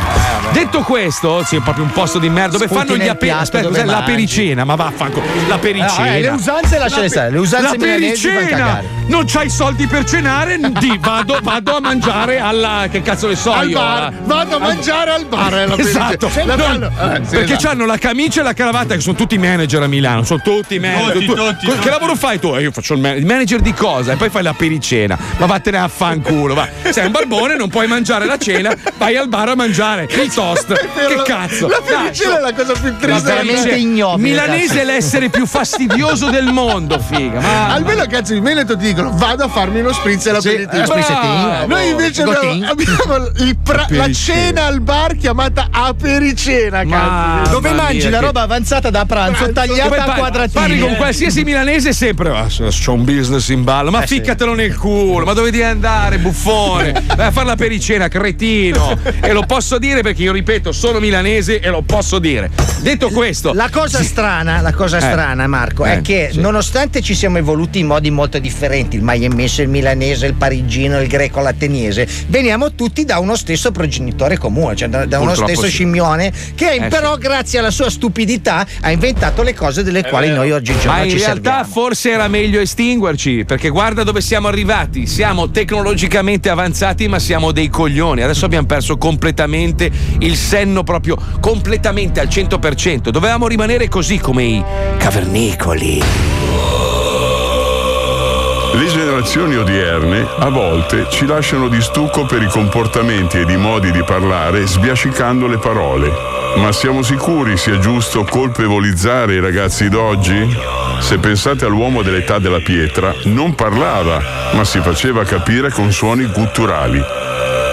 Detto questo, sì, è proprio un posto di merda dove Sputi fanno gli nel ape- piatto aspetta, cos'è? mangi. l'apericena, ma vaffanculo, l'apericena. Ah, eh, le usanze lasciale stare, le usanze La milanesi pericena! Non c'hai soldi per cenare? Di, vado, vado a mangiare alla. Che cazzo ne so Al io? bar, alla- vado a mangiare al bar. è la Esatto. La No, fanno- eh, sì, perché esatto. hanno la camicia e la cravatta che sono tutti manager a Milano, sono tutti manager. Tutti, Tu- tutti, co- tutti. Che lavoro fai tu? Eh, io faccio il, man- il manager di cosa? E poi fai la pericena. Ma vattene a fanculo, va. Sei un barbone, non puoi mangiare la cena, vai al bar a mangiare il toast. Che cazzo? La pericena è la cosa più triste. veramente ignobile, Milanese cazzo. è l'essere più fastidioso del mondo, figa. Ma... Almeno cazzo in Veneto ti dicono vado a farmi uno spritz e l'aperitivo. eh, sprizzettino. Noi invece abbiamo, abbiamo il pra- la cena al bar chiamata apericena, cazzo. Dove mangi la che- roba avanzata da pranzo, Poi tagliata a quadratini. Parli con Eh. qualsiasi milanese sempre. Ah, c'ho un business in ballo. Ma Eh, sì. ficcatelo nel culo. Ma dove devi andare, buffone? *laughs* Vai a fare la pericena, cretino. E lo posso dire perché io ripeto, sono milanese e lo posso dire. Detto questo, La cosa strana, la cosa Eh. strana, Marco, Eh, è che sì. nonostante ci siamo evoluti in modi molto differenti differenti, il maiemmese, il milanese, il parigino, il greco l'ateniese, veniamo tutti da uno stesso progenitore comune, cioè da, da uno stesso sì. scimmione che Eh, però grazie alla sua stupidità ha inventato le cose delle quali vero. noi oggigiorno Ma in ci realtà serviamo. forse era meglio estinguerci, perché guarda dove siamo arrivati. Siamo tecnologicamente avanzati, ma siamo dei coglioni. Adesso abbiamo perso completamente il senno proprio completamente al 100%. Dovevamo rimanere così come i cavernicoli. Le generazioni odierne a volte ci lasciano di stucco per i comportamenti ed i modi di parlare sbiascicando le parole. Ma siamo sicuri sia giusto colpevolizzare i ragazzi d'oggi? Se pensate all'uomo dell'età della pietra, non parlava, ma si faceva capire con suoni gutturali.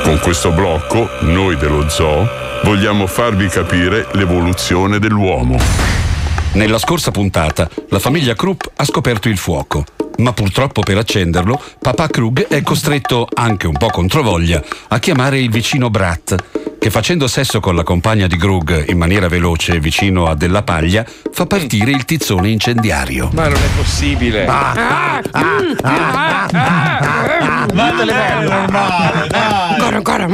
Con questo blocco, noi dello zoo, vogliamo farvi capire l'evoluzione dell'uomo. Nella scorsa puntata, la famiglia Krupp ha scoperto il fuoco. Ma purtroppo per accenderlo, papà Krug è costretto, anche un po' controvoglia, a chiamare il vicino Brat, che facendo sesso con la compagna di Krug in maniera veloce vicino a della paglia, fa partire il tizzone incendiario. Ma non è possibile. Ah, Vattene bene, normale, dai. Ancora, ancora.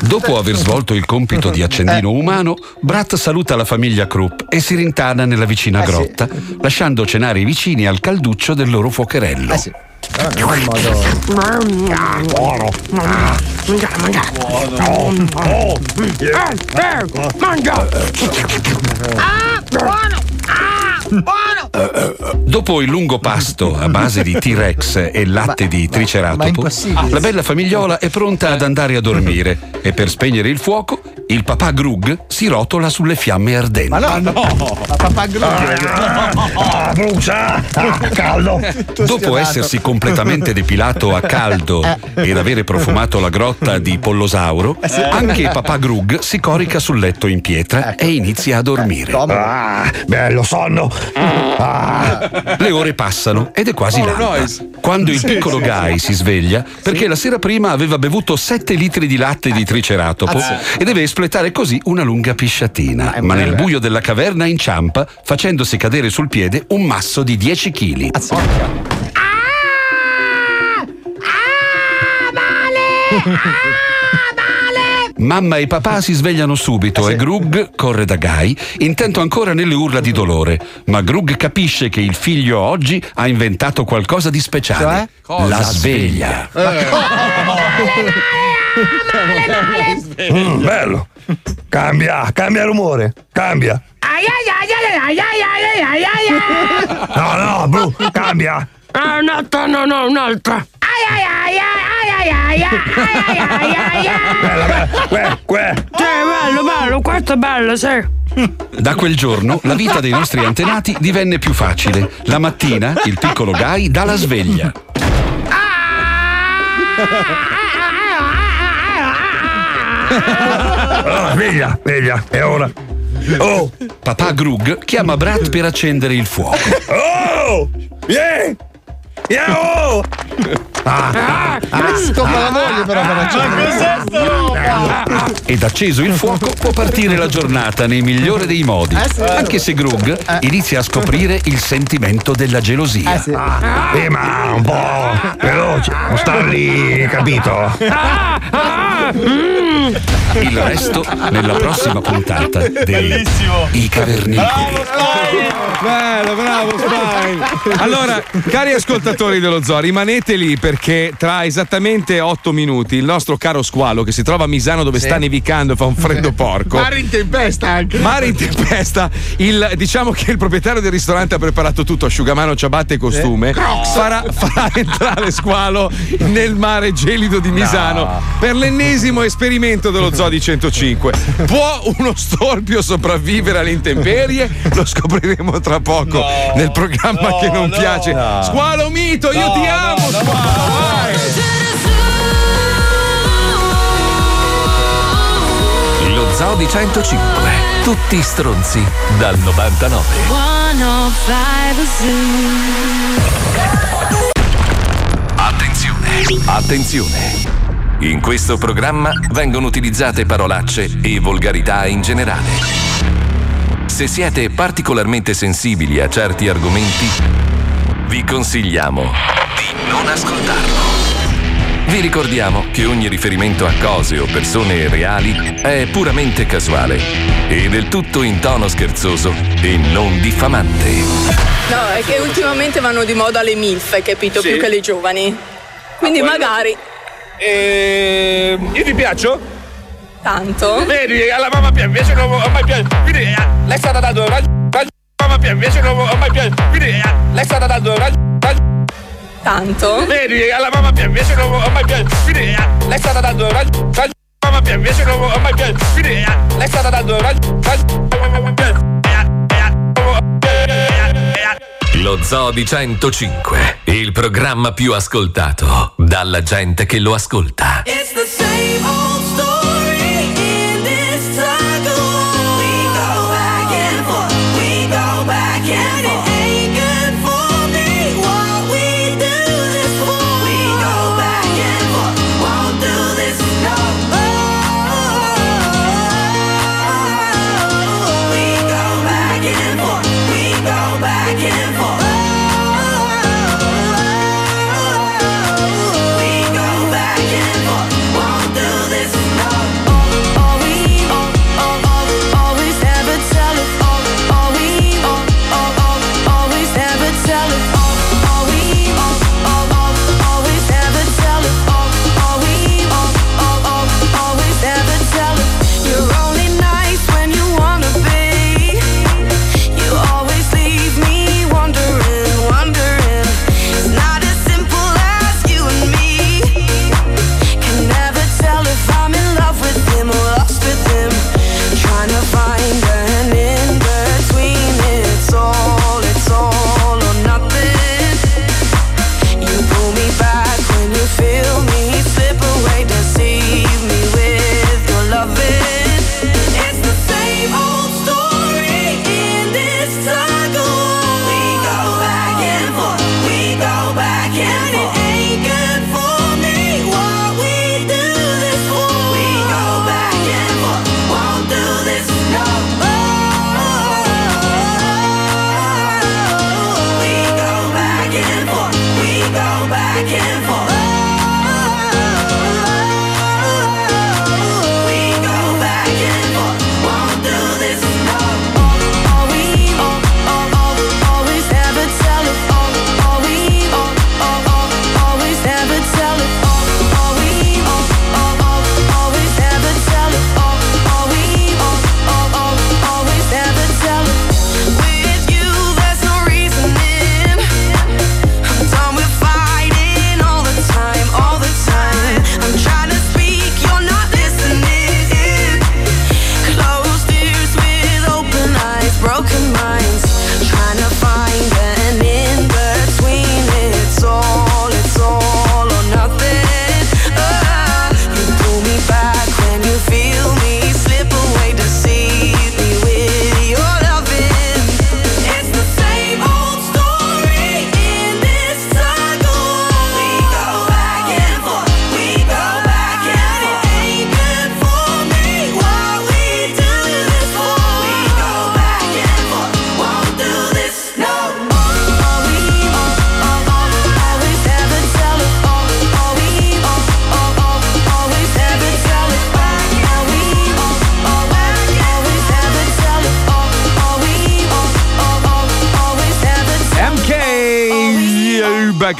Dopo aver svolto il compito di accendino umano, Brat saluta la famiglia Krupp e si rintana nella vicina grotta, lasciando cenare i vicini al calduccio del loro Focherello. Eh sì. Però non è il modo. Mamma mia, buono! Mangia, mangia! Buono! Oh, eh, eh, mangia! Ah, buono! Ah! Buono. Dopo il lungo pasto a base di T-Rex e latte di triceratopo, la bella famigliola è pronta ad andare a dormire e per spegnere il fuoco il papà Grug si rotola sulle fiamme ardenti. Ma no, Ma papà Ah, brucia! Ah, caldo! *laughs* Dopo essersi completamente depilato a caldo ed avere profumato la grotta di Pollosauro, anche papà Grug si corica sul letto in pietra e inizia a dormire. Ah, bello sonno! Ah. Le ore passano ed è quasi l'alba. Quando il piccolo sì. Guy si sveglia perché la sera prima aveva bevuto 7 litri di latte di triceratopo Ah, e deve espletare così una lunga pisciatina. Ma nel buio della caverna inciampa facendosi cadere sul piede un masso di 10 kg. Mamma e papà si svegliano subito e Grug corre da Guy, intento ancora nelle urla di dolore. Ma Grug capisce che il figlio oggi ha inventato qualcosa di speciale. Cioè? La sveglia. Eh. Mm, bello. Cambia, cambia rumore, cambia. No, no, Bru, cambia. Ah, no, no, no, un'altra. Bella, bella. Cioè, bello, bello, questo è bello, sì. Da quel giorno la vita dei nostri antenati divenne più facile. La mattina il piccolo Guy dà la sveglia. Ah, sveglia, sveglia, è ora. Oh! Papà Grug chiama Brad per accendere il fuoco. Oh! Vieni! Vieni! Oh! Ah, Scopa la moglie però per accendere. Ed acceso il fuoco può partire la giornata nei migliori dei modi, Eh sì. anche se Grug inizia a scoprire il sentimento della gelosia. Eh, ma un po' veloce, non star lì, capito? Il resto nella prossima puntata dei I Cavernicoli. Bello, bravo Spine. Allora, cari ascoltatori dello zoo, rimanete lì perché tra esattamente 8 minuti il nostro caro squalo che si trova a Misano dove Sì. sta nevicando e fa un freddo *laughs* porco. Mare in tempesta anche. Mare in tempesta, il- diciamo che il proprietario del ristorante ha preparato tutto, asciugamano, ciabatte e costume. Crocs. Farà, farà entrare squalo nel mare gelido di Misano per l'ennesimo esperimento dello Zoo di 105. *laughs* Può uno storpio sopravvivere alle intemperie? Lo scopriremo tra poco nel programma che non piace. Squalo mito, io ti amo, squalo! vai! Lo Zoo di 105. Tutti stronzi dal 99. 105 Attenzione, attenzione. In questo programma vengono utilizzate parolacce e volgarità in generale. Se siete particolarmente sensibili a certi argomenti, vi consigliamo di non ascoltarlo. Vi ricordiamo che ogni riferimento a cose o persone reali è puramente casuale e del tutto in tono scherzoso e non diffamante. No, è che ultimamente vanno di moda le MILF, hai capito? Sì. Più che le giovani. Quindi quello- magari. E... Io ti piaccio? Tanto. Vedi, alla mamma piace, invece non ho mai piaciuto. Quindi eh, lei è stata dando rag- mamma piace, invece non ho mai piaciuto. Quindi eh, lei è stata dando rag- Tanto. Vedi, alla mamma piace, invece non ho mai piaciuto. Quindi eh, lei è stata dando rag- mamma piace, invece non ho mai piaciuto. Quindi eh, lei è stata dando rag- Lo Zoo di 105, il programma più ascoltato dalla gente che lo ascolta. It's the same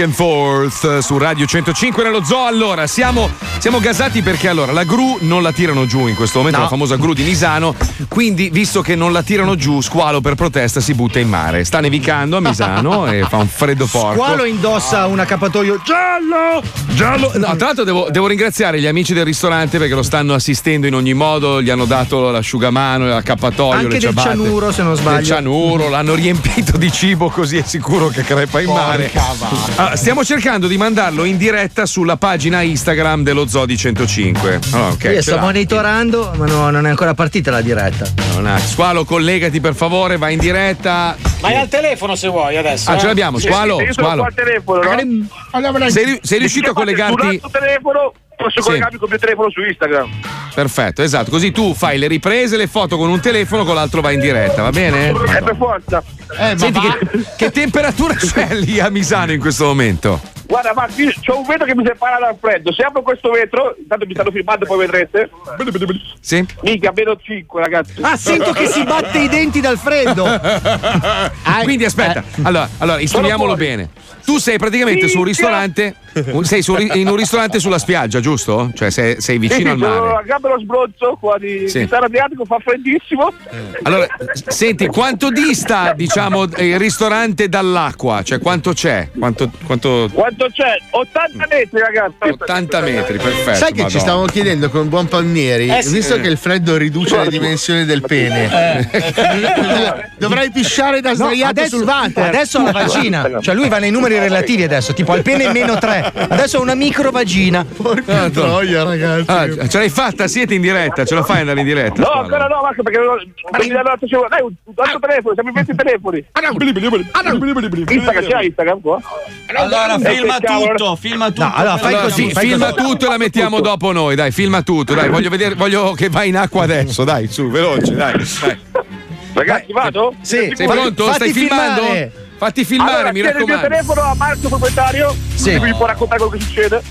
And Forth su Radio 105 nello zoo. Allora, siamo, siamo gasati perché allora la gru non la tirano giù in questo momento, No. la famosa gru di Misano. Quindi, visto che non la tirano giù, Squalo per protesta si butta in mare. Sta nevicando a Misano *laughs* e fa un freddo porco. Squalo indossa un accappatoio giallo! Giallo! No, tra l'altro devo, devo ringraziare gli amici del ristorante perché lo stanno assistendo in ogni modo, gli hanno dato l'asciugamano, l'accappatoio, Anche le del ciabatte. cianuro, se non sbaglio. Del cianuro, l'hanno riempito di cibo così è sicuro che crepa in mare. Ah, stiamo cercando di mandarlo in diretta sulla pagina Instagram dello Zodi 105. Allora, ok, Io sto l'ha. monitorando, ma no, non è ancora partita la diretta. Non ha- Squalo, collegati per favore, vai in diretta. Vai al telefono se vuoi adesso. Ah, eh. ce l'abbiamo, Squalo, sì, io Squalo. Qua al telefono, no? Sei, sei riuscito a collegarti? Telefono posso Sì. collegarmi col mio telefono su Instagram. Perfetto, esatto. Così tu fai le riprese, le foto con un telefono, con l'altro vai in diretta, va bene? Eh, per forza. Senti, che, che temperatura c'è lì a Misano in questo momento? Guarda, ma qui c'ho un vetro che mi separa dal freddo. Se apro questo vetro, intanto mi stanno filmando, poi vedrete. Sì. Mica, meno 5, ragazzi. Ah, sento che si batte i denti dal freddo. *laughs* Quindi aspetta, allora, allora istruiamolo bene. Tu sei praticamente su un ristorante, sei su- in un ristorante sulla spiaggia, giusto? Cioè sei, sei vicino al Sono mare. a Gabbo dello sbrozzo qua di, Sì. di Star Adriatico, fa freddissimo. Allora, s- senti, quanto dista, diciamo, il ristorante dall'acqua? Cioè quanto c'è? Quanto, quanto... Quanto c'è? 80 metri, ragazzi. 80 metri, perfetto. Sai che ci Madonna. stavamo chiedendo con buon Palmieri, Eh sì. visto che il freddo riduce le dimensioni del pene, *laughs* dovrai pisciare da No, sdraiato adesso, sul water. adesso ha la vagina, cioè lui va nei numeri relativi adesso, tipo al pene meno 3, adesso ha una micro vagina. Porca troia, ragazzi. Ah, ce l'hai fatta? Siete in diretta? Ce la fai andare in diretta? No, ancora no, Marco, perché non, mi l'altro. Dai, un altro telefono, siamo in 20 telefoni. Instagram, c'è Instagram qua? Allora, Eh, filma tutto, filma tutto. No, allora fai Allora, così, fai filma così. tutto e la mettiamo dopo noi, dai, filma tutto, dai, voglio vedere, voglio che vai in acqua adesso, dai, su, veloce, dai. dai. Ragazzi, vado? Sì, Sei fa- pronto? fatti Stai filmando? filmare. Fatti filmare, allora, mi tieni il mio raccomando. telefono a Marco proprietario, Sì. così mi può raccontare quello che succede.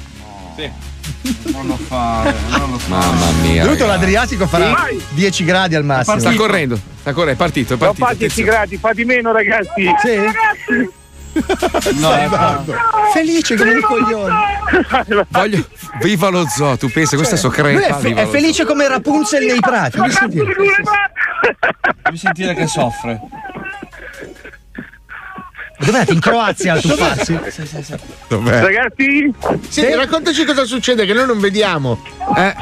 Non lo fare, non lo fare. Mamma mia. Tutto ragazzi. l'Adriatico farà Vai. 10 gradi al massimo. Sta correndo, sta correndo, è partito, è Non partito. fate 10 attenzione. gradi, fate meno, ragazzi. Sì? No, è fatto. Felice come un coglione. Voglio... Viva lo zoo, tu pensi, questa so Lui è, crepa. fe- è felice come Rapunzel nei prati. Fammi sentire. Devi sentire che soffre. Dove andate? In Croazia a tuffarsi? zoo. Dov'è? Ragazzi, Sì, raccontaci cosa succede, che noi non vediamo. Eh,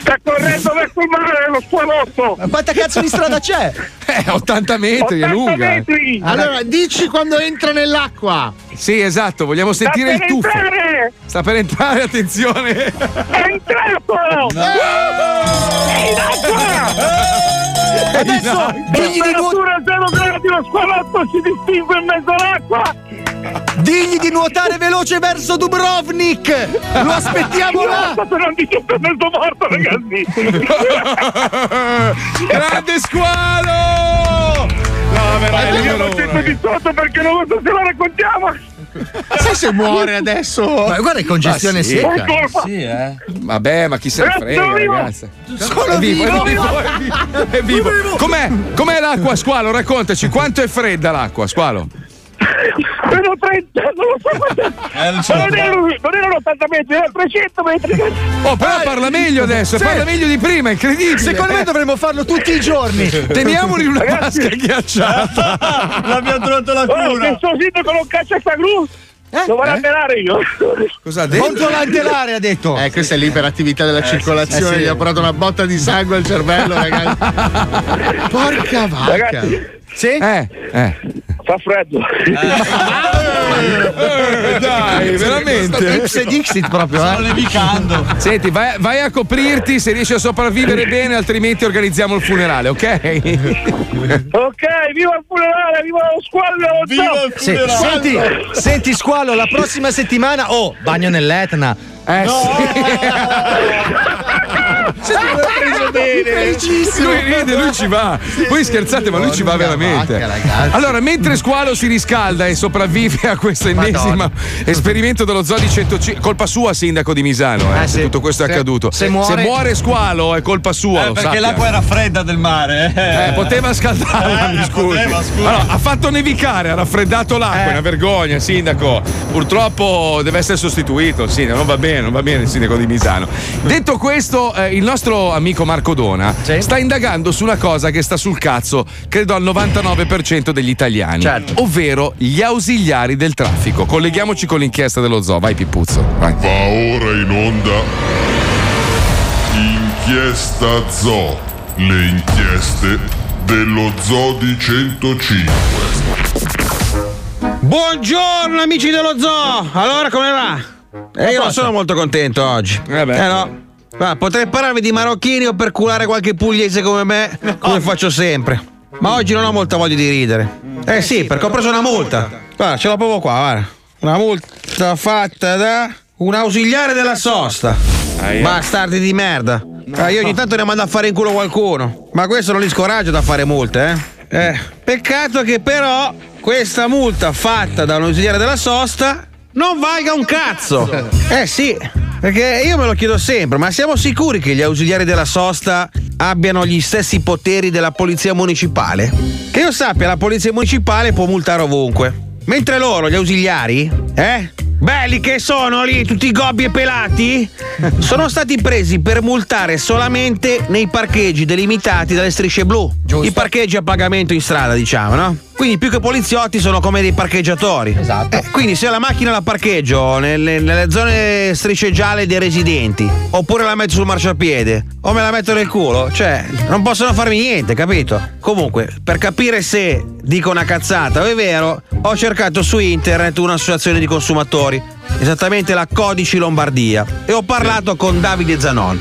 sta correndo verso il mare lo squalotto. Ma quanta cazzo di strada c'è? *laughs* eh, 80 metri, è 80 lunga. metri. Allora, dici quando entra nell'acqua. Sì, esatto, vogliamo sentire il per tuffo. entrare. Sta per entrare, attenzione. È entrato. È in acqua. Adesso digli di, Temperatura 0 gradi, lo squalotto si distingue in mezzo all'acqua. Digli di nuotare veloce verso Dubrovnik! Lo aspettiamo là! Mezzo morto, ragazzi. *laughs* Grande squalo! No, veramente. Andiamo sempre di sotto perché non so se lo raccontiamo. Sai se muore adesso? Ma guarda, è congestione Ma sì. secca. Sì, eh. Vabbè, ma chi se ne frega, vivo. ragazzi. È vivo, è vivo, è vivo, è vivo. Com'è, com'è l'acqua, squalo? Raccontaci, quanto è fredda l'acqua, squalo? Meno 30, non lo so quanto. Eh, so. non erano, non erano 80 metri, erano 300 metri. Oh, però parla meglio adesso, Sì. parla meglio di prima, incredibile. Secondo me dovremmo farlo tutti i giorni. *laughs* Teniamoli in una Ragazzi. vasca ghiacciata. *laughs* L'abbiamo trovato la Oh, cura. che sto sindaco non caccia sta gru. Lo vado a pelare io. Cosa ha detto? Controlantelare ha detto. Eh, questa è l'iperattività della circolazione, eh sì. gli ha portato una botta di sangue al cervello, ragazzi. *laughs* Porca vacca. Ragazzi, Sì? Eh, eh. Fa freddo. Eh, dai, veramente. Ips e Dixit proprio, Sto eh. nevicando. Senti, vai, vai a coprirti se riesci a sopravvivere bene, altrimenti organizziamo il funerale, ok? Ok, viva il funerale, viva lo squallo. Viva il funerale. Senti, senti squalo, la prossima settimana, oh, bagno nell'Etna. Eh preso bene. sì. *laughs* Lui ride, lui ci va. Voi scherzate, ma lui ci va veramente. Allora, mentre Squalo si riscalda e sopravvive a questo ennesimo esperimento dello Zoo di 105, colpa sua, sindaco di Misano, eh, Eh, se sì. tutto questo è Se- accaduto. se muore- Squalo è colpa sua, Eh, perché sappia. l'acqua era fredda del mare. Eh, Eh, poteva scaldarla, Eh, mi scusi. poteva. Allora, ha fatto nevicare, ha raffreddato l'acqua, è una vergogna, sindaco. Purtroppo deve essere sostituito, sindaco, non va bene, non va bene il sindaco di Misano. Detto questo, eh, il nostro amico Marco Dona Sì. sta indagando su una cosa che sta sul cazzo, credo al 99% degli italiani, Certo. ovvero gli ausiliari del traffico. Colleghiamoci con l'inchiesta dello zoo, vai Pippuzzo. Vai. Va ora in onda Inchiesta Zoo, le inchieste dello Zoo di 105. Buongiorno amici dello zoo! Allora come va? Eh, io non sono molto contento oggi. Eh. Eh no. Ma potrei parlarvi di marocchini o per culare qualche pugliese come me, come faccio sempre. Ma oggi non ho molta voglia di ridere. Eh sì, perché ho preso una multa. Guarda, ce l'ho proprio qua, guarda. Una multa fatta da un ausiliare della sosta. Bastardi di merda. Ah, io ogni tanto ne mando a fare in culo qualcuno. Ma questo non li scoraggio da fare multe, eh? Eh, peccato che però questa multa fatta da un ausiliare della sosta non valga un cazzo. Eh sì, perché io me lo chiedo sempre, ma siamo sicuri che gli ausiliari della sosta abbiano gli stessi poteri della polizia municipale? Che io sappia, la polizia municipale può multare ovunque. Mentre loro, gli ausiliari, eh? Belli che sono lì, tutti gobbi e pelati? *laughs* Sono stati presi per multare solamente nei parcheggi delimitati dalle strisce blu. I parcheggi a pagamento in strada, diciamo, no? Quindi più che poliziotti sono come dei parcheggiatori. Esatto. quindi se la macchina la parcheggio nelle, nelle zone strisce gialle dei residenti, oppure la metto sul marciapiede, o me la metto nel culo, cioè non possono farmi niente, capito? Comunque, per capire se dico una cazzata è vero, ho cercato su internet un'associazione di consumatori, esattamente la Codici Lombardia, e ho parlato con Davide Zanon.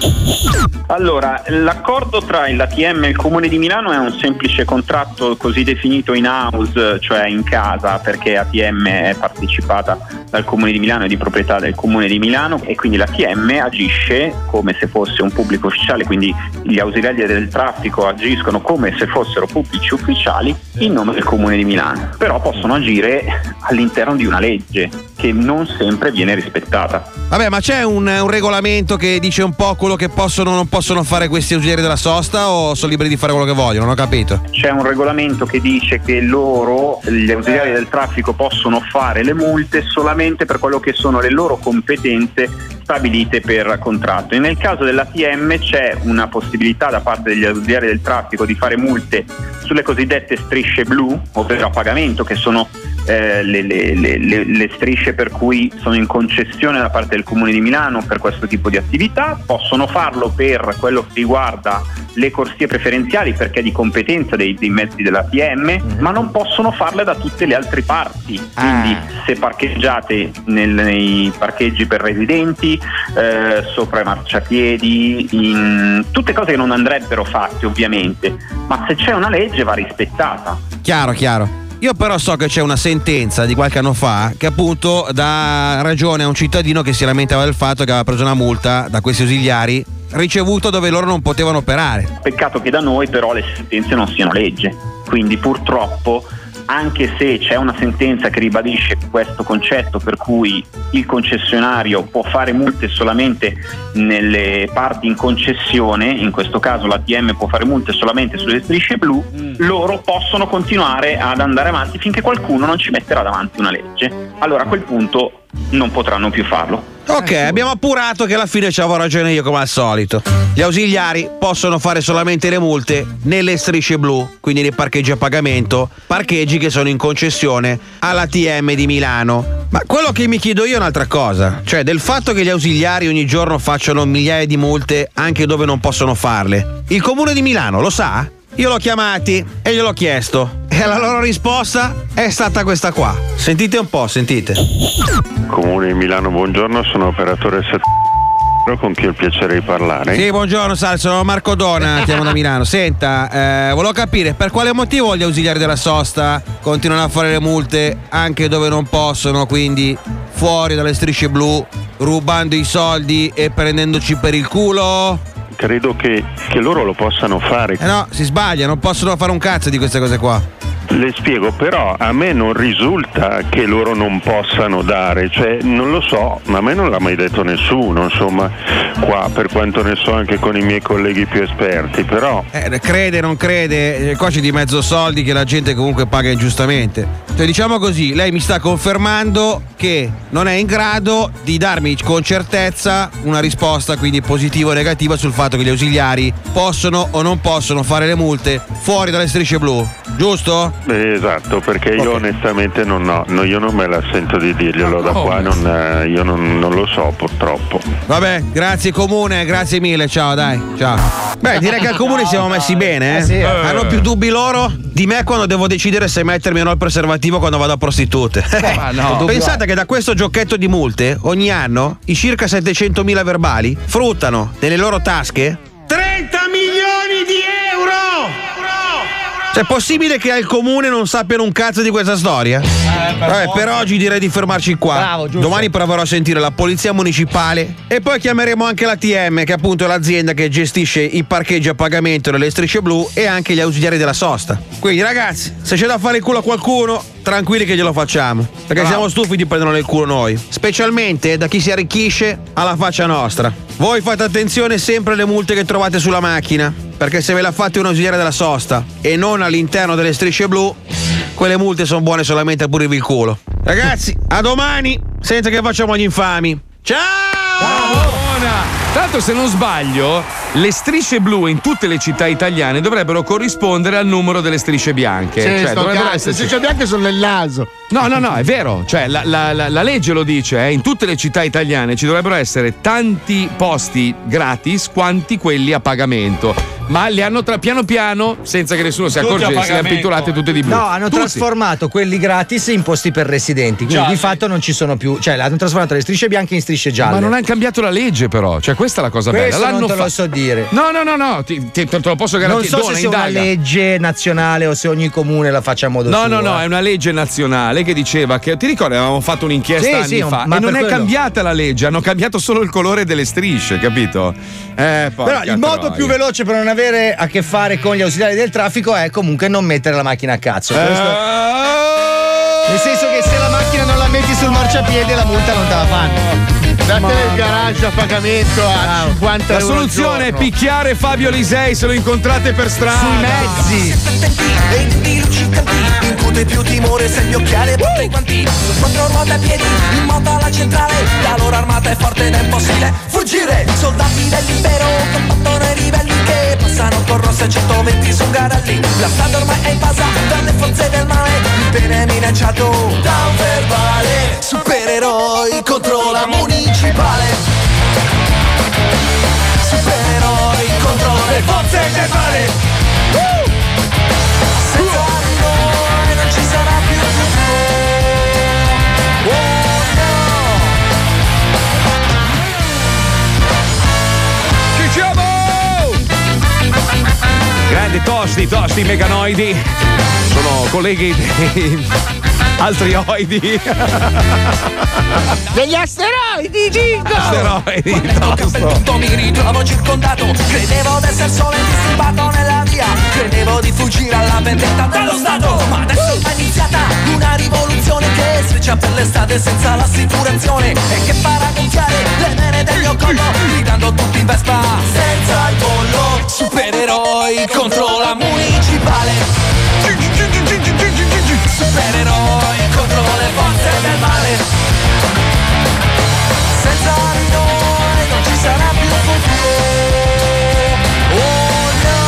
Allora, l'accordo tra l'ATM e il Comune di Milano è un semplice contratto così definito in house, cioè in casa, perché ATM è partecipata dal Comune di Milano e di proprietà del Comune di Milano e quindi l'ATM agisce come se fosse un pubblico ufficiale, quindi gli ausiliari del traffico agiscono come se fossero pubblici ufficiali in nome del Comune di Milano, però possono agire all'interno di una legge che non sempre viene rispettata. Vabbè, ma c'è un, un regolamento che dice un po' quello che possono o non possono fare questi ausiliari della sosta o sono liberi di fare quello che vogliono? Non ho capito. C'è un regolamento che dice che loro, gli ausiliari del traffico, possono fare le multe solamente per quello che sono le loro competenze stabilite per contratto. E nel caso dell'ATM c'è una possibilità da parte degli ausiliari del traffico di fare multe sulle cosiddette strisce blu, ovvero a pagamento, che sono eh, le, le- le- le- strisce per cui sono in concessione da parte del Comune di Milano per questo tipo di attività, possono farlo per quello che riguarda le corsie preferenziali perché è di competenza dei, dei mezzi dell'ATM, ma non possono farle da tutte le altre parti. Quindi se parcheggiate nel- nei parcheggi per residenti, eh, sopra i marciapiedi, in tutte cose che non andrebbero fatte ovviamente, ma se c'è una legge va rispettata. Chiaro, chiaro. Io però so che c'è una sentenza di qualche anno fa che appunto dà ragione a un cittadino che si lamentava del fatto che aveva preso una multa da questi ausiliari ricevuto dove loro non potevano operare. Peccato che da noi però le sentenze non siano legge, quindi purtroppo anche se c'è una sentenza che ribadisce questo concetto per cui il concessionario può fare multe solamente nelle parti in concessione, in questo caso l'ATM può fare multe solamente sulle strisce blu, loro possono continuare ad andare avanti finché qualcuno non ci metterà davanti una legge. Allora a quel punto non potranno più farlo. Ok, abbiamo appurato che alla fine ci avevo ragione io come al solito. Gli ausiliari possono fare solamente le multe nelle strisce blu, quindi nei parcheggi a pagamento, parcheggi che sono in concessione all'ATM di Milano. Ma quello che mi chiedo io è un'altra cosa, cioè del fatto che gli ausiliari ogni giorno facciano migliaia di multe anche dove non possono farle. Il comune di Milano lo sa? Io l'ho chiamati e gliel'ho chiesto e la loro risposta è stata questa qua. Sentite un po', sentite. Comune di Milano, buongiorno, sono operatore 7 con chi ho il piacere di parlare. Sì, buongiorno, Sal, sono Marco Dona, chiamo da Milano. Senta, eh, volevo capire per quale motivo gli ausiliari della sosta continuano a fare le multe anche dove non possono, quindi fuori dalle strisce blu, rubando i soldi e prendendoci per il culo? Credo che, che loro lo possano fare. Eh no, si sbaglia, non possono fare un cazzo di queste cose qua. Le spiego, però a me non risulta che loro non possano dare, cioè non lo so, ma a me non l'ha mai detto nessuno, insomma, qua per quanto ne so anche con i miei colleghi più esperti, però Eh, crede, non crede, eh, qua c'è di mezzo soldi che la gente comunque paga ingiustamente. Cioè, diciamo così, lei mi sta confermando che non è in grado di darmi con certezza una risposta, quindi positiva o negativa, sul fatto che gli ausiliari possono o non possono fare le multe fuori dalle strisce blu, giusto? Eh, esatto, perché io onestamente non, ho, no, io non me la sento di dirglielo da qua, non, eh, io non, non lo so purtroppo. Vabbè, grazie comune, grazie mille, ciao dai, ciao. Beh, direi che al comune siamo messi bene, eh? Eh sì, eh. Hanno più dubbi loro di me quando devo decidere se mettermi o no il preservativo quando vado a prostitute. ma no. *laughs* Pensate che da questo giochetto di multe, ogni anno, i circa 700.000 verbali fruttano nelle loro tasche 30 milioni di euro! Cioè, è possibile che al comune non sappiano un cazzo di questa storia? Vabbè, per oggi direi di fermarci qua. Bravo. Domani proverò a sentire la polizia municipale e poi chiameremo anche la TM, che è appunto l'azienda che gestisce i parcheggi a pagamento delle strisce blu e anche gli ausiliari della sosta. Quindi, ragazzi, se c'è da fare il culo a qualcuno, tranquilli che glielo facciamo. Perché siamo stufi di prenderlo nel culo noi. Specialmente da chi si arricchisce alla faccia nostra. Voi fate attenzione sempre alle multe che trovate sulla macchina. Perché se ve la fate un ausiliare della sosta e non all'interno delle strisce blu, quelle multe sono buone solamente a pulirvi il culo. Ragazzi, a domani, senza che facciamo gli infami. Buona! Tra l'altro, se non sbaglio, le strisce blu in tutte le città italiane dovrebbero corrispondere al numero delle strisce bianche. Sì, Cioè, dovrebbero cazzo, esserci- se c'è bianche sono nel naso. No, no, no, è vero. Cioè, la, la- la- la legge lo dice, eh, in tutte le città italiane ci dovrebbero essere tanti posti gratis quanti quelli a pagamento. Ma li hanno tra piano piano, senza che nessuno si accorgesse, le ha pagamento. pitturate tutte di blu. No, hanno Tutti. trasformato quelli gratis in posti per residenti. Quindi Già, di sì. fatto non ci sono più. Cioè, hanno trasformato le strisce bianche in strisce gialle. Ma non hanno cambiato la legge, però. Cioè, questa è la cosa Questo bella. L'hanno non te lo fa- so dire. No, no, no, no, ti- ti- te lo posso Non garantire. so Dona, se sia una legge nazionale o se ogni comune la faccia a modo No, suo. no, no, eh. è una legge nazionale che diceva che ti ricordi avevamo fatto un'inchiesta Sì, anni sì, fa ma e non per è quello. cambiata la legge, hanno cambiato solo il colore delle strisce, capito? Eh, Però il modo troia. più veloce per non avere a che fare con gli ausiliari del traffico è comunque non mettere la macchina a cazzo. Questo- Eh. Nel senso che se la macchina non la metti sul marciapiede la multa non te la fanno. Datele il garage a pagamento a 50 La soluzione è picchiare Fabio Lisei se lo incontrate per strada. Sui mezzi. Incute più timore se gli occhiali porta i guanti Quattro ruote a piedi, in moto alla centrale La loro armata è forte ed è impossibile fuggire Soldati dell'impero combattono i ribelli Che passano con rosse 120 su garelli La strada ormai è invasa dalle forze del male. Il bene è minacciato da un verbale. Supereroi contro la municipale. Supereroi contro le forze del male Grandi tosti, tosti meganoidi. Sono colleghi di altri oidi. Degli asteroidi, Gingo! Asteroidi, Tutto mi ritrovo circondato Credevo d'essere solo indisturbato nella via Credevo di fuggire alla vendetta dello Stato Ma adesso è iniziata una rivoluzione Che sfreccia per l'estate senza l'assicurazione E che farà gonfiare le vene del mio collo Gridando tutti in Vespa senza il bollo Supereroi contro la municipale Supereroi contro le forze del male senza di noi non ci sarà più futuro. Oh no!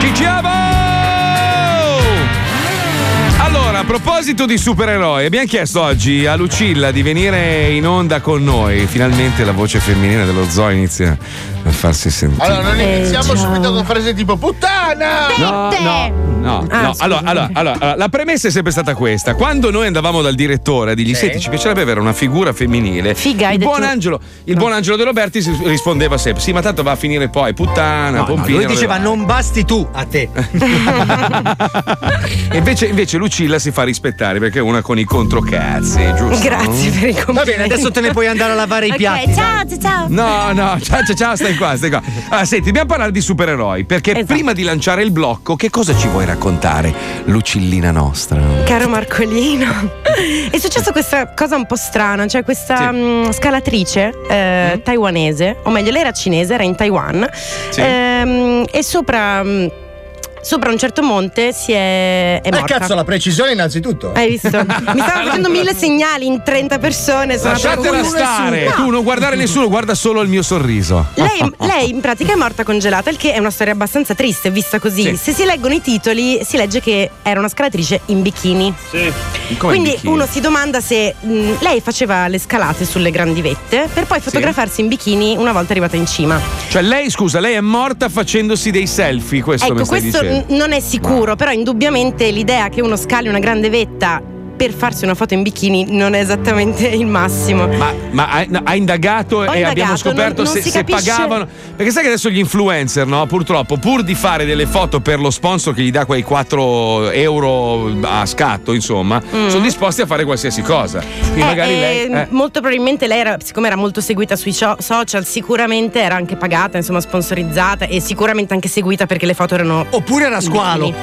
Ci siamo! Proposito di supereroi, abbiamo chiesto oggi a Lucilla di venire in onda con noi. Finalmente la voce femminile dello zoo inizia a farsi sentire. Allora, non Eh, iniziamo subito con frasi tipo puttana! No, no, no, Ah, no. Allora, allora, allora, la premessa è sempre stata questa. Quando noi andavamo dal direttore a dirgli: Senti, ci piacerebbe avere una figura femminile. il buon, Angelo, il buon Angelo De Roberti rispondeva sempre: Sì, ma tanto va a finire poi, puttana, No, no, pompina. lui diceva non basti tu a te. *laughs* Invece, invece Lucilla si fa rispettare perché è una con i controcazzi, giusto? Grazie per i complimenti. Va bene, adesso te ne puoi andare a lavare i Ok, piatti. ciao, ciao, ciao. No, no, ciao, ciao, ciao, stai qua, stai qua. Allora, senti, dobbiamo parlare di supereroi. Perché Esatto. prima di lanciare il blocco, che cosa ci vuoi raccontare, Lucillina nostra? Caro Marcolino, è successa questa cosa un po' strana, cioè questa mh, scalatrice eh, taiwanese, o meglio lei era cinese, era in Taiwan, Sì. ehm, e sopra, mh, sopra un certo monte si è, è Eh morta. cazzo, la precisione innanzitutto. Hai visto? Mi stavano *laughs* facendo mille segnali in 30 persone. Sono Lasciatela stare, No. tu non guardare nessuno, guarda solo il mio sorriso. Lei, lei in pratica è morta congelata, il che è una storia abbastanza triste vista così. Sì. Se si leggono i titoli si legge che era una scalatrice in bikini. Sì. Quindi uno si domanda se mh, lei faceva le scalate sulle grandi vette per poi fotografarsi in bikini una volta arrivata in cima. Cioè, lei, scusa, lei è morta facendosi dei selfie, questo mi ecco, stai questo dicendo. Non è sicuro, però indubbiamente l'idea che uno scali una grande vetta per farsi una foto in bikini non è esattamente il massimo. Ma, ma hai, no, hai indagato Ho e indagato, abbiamo scoperto non- non se, se pagavano. Perché sai che adesso gli influencer, no? Purtroppo, pur di fare delle foto per lo sponsor che gli dà quei 4 euro a scatto, insomma, Mm. sono disposti a fare qualsiasi cosa. Quindi Eh, magari eh, lei. eh. Molto probabilmente lei era, siccome era molto seguita sui social, sicuramente era anche pagata, insomma, sponsorizzata e sicuramente anche seguita perché le foto erano. Oppure era squalo. *laughs*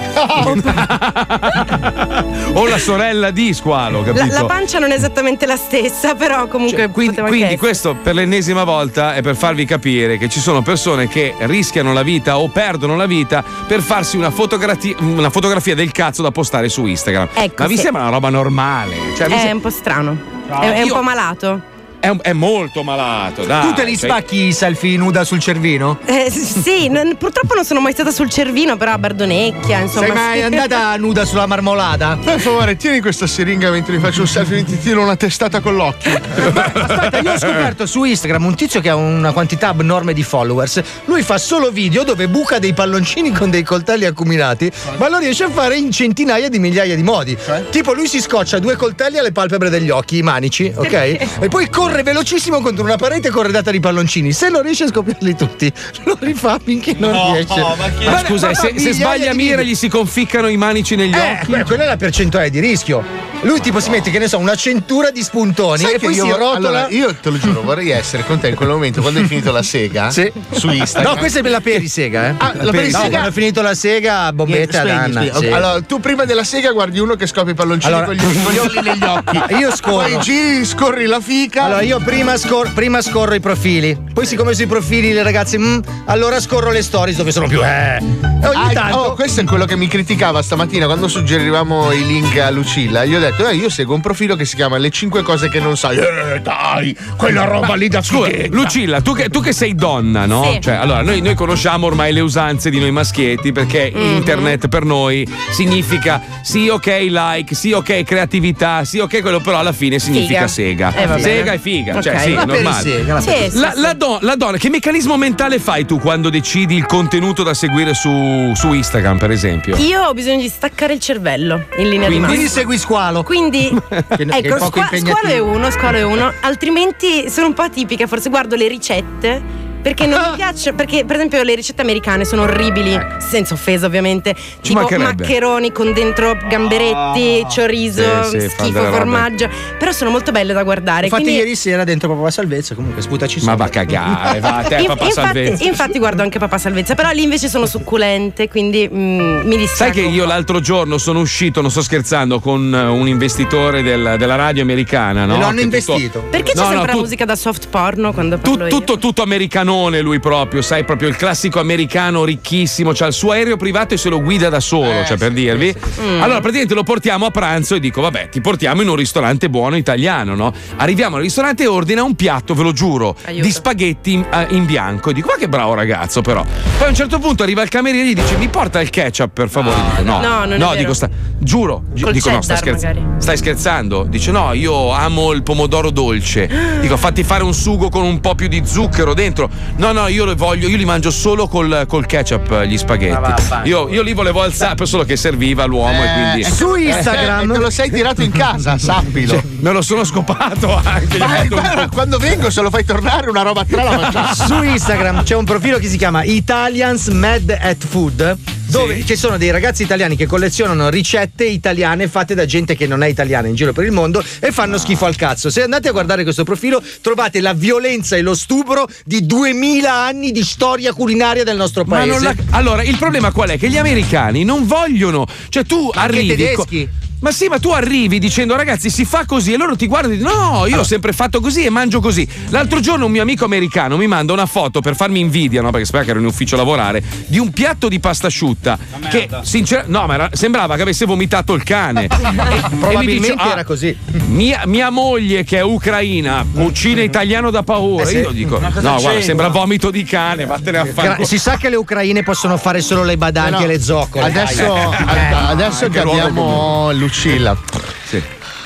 O la sorella di squalo, La, capito? la pancia non è esattamente la stessa, però comunque Quindi, poteva quindi essere. questo per l'ennesima volta è per farvi capire che ci sono persone che rischiano la vita o perdono la vita per farsi una, fotografia, una fotografia del cazzo da postare su Instagram. Ecco, Ma vi sì. sembra una roba normale? Cioè, È sem- un po' strano. No, è, è un io- po' malato. È, un- è molto malato. Dai, tu te li cioè- spacchi i selfie nuda sul cervino? Eh, sì, non- purtroppo non sono mai stata sul cervino, però a Bardonecchia, insomma. Sei mai andata nuda sulla marmolada? Per favore, tieni questa siringa mentre mi faccio un selfie e ti tiro una testata con l'occhio. Aspetta, io ho scoperto su Instagram un tizio che ha una quantità abnorme di followers. Lui fa solo video dove buca dei palloncini con dei coltelli acuminati, ma lo riesce a fare in centinaia di migliaia di modi. Tipo, lui si scoccia due coltelli alle palpebre degli occhi, i manici, ok? e poi corre velocissimo contro una parete corredata di palloncini. Se non riesce a scoprirli tutti, *laughs* lo rifà finché non No, riesce. ma chi- Ma scusa, fa se, se sbaglia mira gli si conficcano i manici negli Eh, occhi. que- quella è la percentuale di rischio. Lui tipo si mette, che ne so, una centura di spuntoni Sai e poi io, si rotola. allora, io te lo giuro, vorrei essere con te in quel momento quando hai finito la sega Sì. su Instagram. No, questa è per la perisega, eh. Ah, la perisega? No, quando ho finito la sega, bombetta ad Anna. sì. Allora, tu prima della sega guardi uno che scopre i palloncini Allora, con gli scoglioli negli occhi. *laughs* Io scorro. Poi giri, scorri la fica. Allora, io prima, scor- prima scorro i profili, poi, siccome sui profili le ragazze, mm, allora scorro le stories dove sono più. Eh. E ogni Ah, tanto. oh, questo è quello che mi criticava stamattina quando suggerivamo i link a Lucilla. Gli ho detto, eh, io seguo un profilo che si chiama Le 5 cose che non sai. Eh, dai, quella roba lì da Scusa, fighetta. Lucilla, tu che, tu che sei donna, no? Sì. Cioè, allora, noi, noi conosciamo ormai le usanze di noi maschietti perché Mhm. internet per noi significa sì, ok, like, sì, ok, creatività, sì, ok, quello, però alla fine significa Figa. sega. Eh, sega e figa. Cioè, Ok. sì, La normale. perisega, la Sì, sì, La, sì. la do- la donna, che meccanismo mentale fai tu quando decidi il contenuto da seguire su, su Instagram, per esempio? Io ho bisogno di staccare il cervello in linea Quindi- di Quindi massima. segui squalo. Quindi, *laughs* che è ecco, squa- squalo è uno, squalo è uno, altrimenti sono un po' atipica, forse guardo le ricette. Perché non mi *laughs* piace, perché per esempio le ricette americane sono orribili, senza offesa ovviamente, tipo mancherebbe. maccheroni con dentro gamberetti, chorizo, Sì, sì, schifo, formaggio, però sono molto belle da guardare. Infatti, quindi- ieri sera dentro Papà Salvezza, comunque sputaci Ma sopra. va a cagare, va a te, *laughs* papà infatti, salvezza. infatti guardo anche papà salvezza, però lì invece sono succulente, quindi mm, mi distraggo. Sai che io l'altro giorno sono uscito, non sto scherzando, con eh, un investitore del- della radio americana, no? E lo hanno Che tutto- investito. Perché c'è No, no, sempre tu- la musica da soft porno quando parlo Tu- io? tutto, tutto americanone lui proprio, sai, proprio il classico americano ricchissimo, c'ha il suo aereo privato e se lo guida da solo, cioè per dirvi. Mm. Allora praticamente lo portiamo a pranzo e dico, vabbè, ti portiamo in un ristorante buono italiano, no? Arriviamo al ristorante e ordina un piatto, ve lo giuro, Aiuto. di spaghetti in, eh, in bianco. E dico, ma che bravo ragazzo però. Poi a un certo punto arriva il cameriere e gli dice, mi porta il ketchup per favore. Dico, no, No, non è vero. dico, sta- giuro, gi- Col dico, no, stai, scherz- stai scherzando? Dice, no, io amo il pomodoro dolce. *gasps* Dico, fatti fare un sugo con un po' più di zucchero dentro. No, no, io lo voglio, io li mangio solo col, col ketchup eh, gli spaghetti. Io, io li volevo alzare, solo che serviva l'uomo e quindi. Su Eh, Instagram. *laughs* te lo sei tirato in casa, *laughs* sappilo. Cioè, me lo sono scopato anche. Ma po'. quando vengo, se lo fai tornare, una roba a tre la *laughs* mangiamo. Su Instagram c'è un profilo che si chiama Italians Mad at Food. Dove ci sono dei ragazzi italiani che collezionano ricette italiane fatte da gente che non è italiana in giro per il mondo e fanno schifo al cazzo. Se andate a guardare questo profilo, trovate la violenza e lo stupro di 2000 anni di storia culinaria del nostro paese. la- Allora, il problema qual è? Che gli americani non vogliono. Cioè, tu Anche i arrivi. tedeschi. Ma sì, ma tu arrivi dicendo ragazzi si fa così e loro ti guardano e dicono no, io ho sempre fatto così e mangio così. L'altro giorno un mio amico americano mi manda una foto per farmi invidia, no? Perché sapeva che ero in ufficio a lavorare, di un piatto di pasta asciutta che sinceramente no, ma era- sembrava che avesse vomitato il cane. E- *laughs* e mi Probabilmente dice, "Ah, era così. Mia, mia moglie che è ucraina cucina italiano da paura. Eh sì. Io dico, no, guarda, c'entra? sembra vomito di cane, vattene a fare. Gra- si sa che le ucraine possono fare solo le badanti No, no. e le zoccole. Adesso, ad- adesso Eh, che abbiamo Lucilla.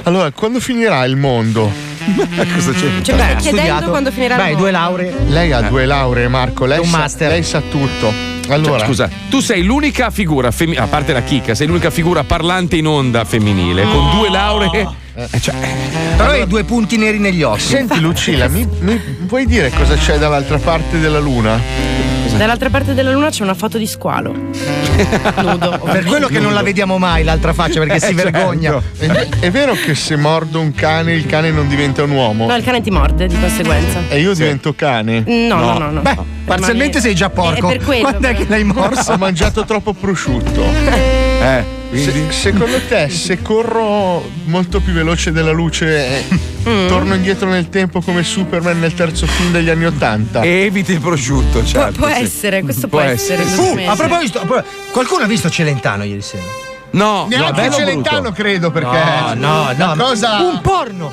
Allora, quando finirà il mondo? Cosa c'è? Cioè, stai chiedendo quando finirà il Beh, mondo? due lauree. Lei ha due lauree, Marco. Lei Un sa, master. lei sa tutto. Allora. Cioè, scusa, tu sei l'unica figura femminile, a parte la chicca, sei l'unica figura parlante in onda femminile, con due lauree. eh, cioè, Però hai due punti neri negli occhi. Senti Lucilla, mi, mi puoi dire cosa c'è dall'altra parte della luna? Dall'altra parte della luna c'è una foto di squalo. *laughs* Nudo. Per quello che non la vediamo mai l'altra faccia perché si Eh, certo. vergogna. È, è vero che se mordo un cane il cane non diventa un uomo? No, il cane ti morde di conseguenza. E io divento cane? No, no, no, no. Beh, parzialmente sei già porco. È per quello, Quando è che l'hai morso? Ho mangiato troppo prosciutto. Eh, Se- secondo te, se corro molto più veloce della luce, eh, Mm. torno indietro nel tempo come Superman nel terzo film degli anni Ottanta? E eviti il prosciutto, Può, certo. può sì. essere, questo può, Può essere. essere. Uh, a proposito, qualcuno ha visto Celentano ieri sera? No, no, Neanche bello o Celentano, brutto? credo, perché. No, no, no. Cosa. Un porno.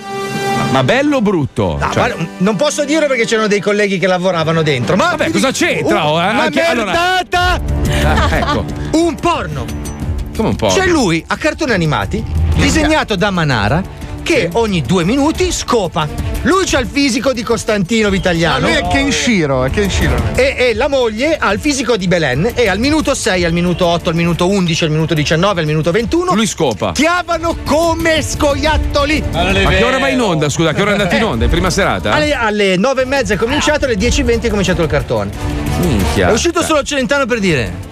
Ma bello o brutto? No, Cioè, non posso dirlo perché c'erano dei colleghi che lavoravano dentro. Ma Vabbè, cosa c'entra? Uh? Una allora- merdata! Ah, ecco, Un porno. Come un po'. C'è lui a cartoni animati, disegnato da Manara, che ogni due minuti scopa. Lui c'ha il fisico di Costantino Vitagliano. Lui è Kenshiro, è Kenshiro. E, e la moglie ha il fisico di Belen e al minuto 6, al minuto 8, al minuto 11, al minuto 19, al minuto 21 Lui scopa. chiavano come scoiattoli. Ma che ora vai in onda? Scusa, che ora è andato in onda? In prima serata? Alle, alle 9 e mezza è cominciato, alle 10.20 è cominciato il cartone. Minchia. È uscito solo Celentano per dire.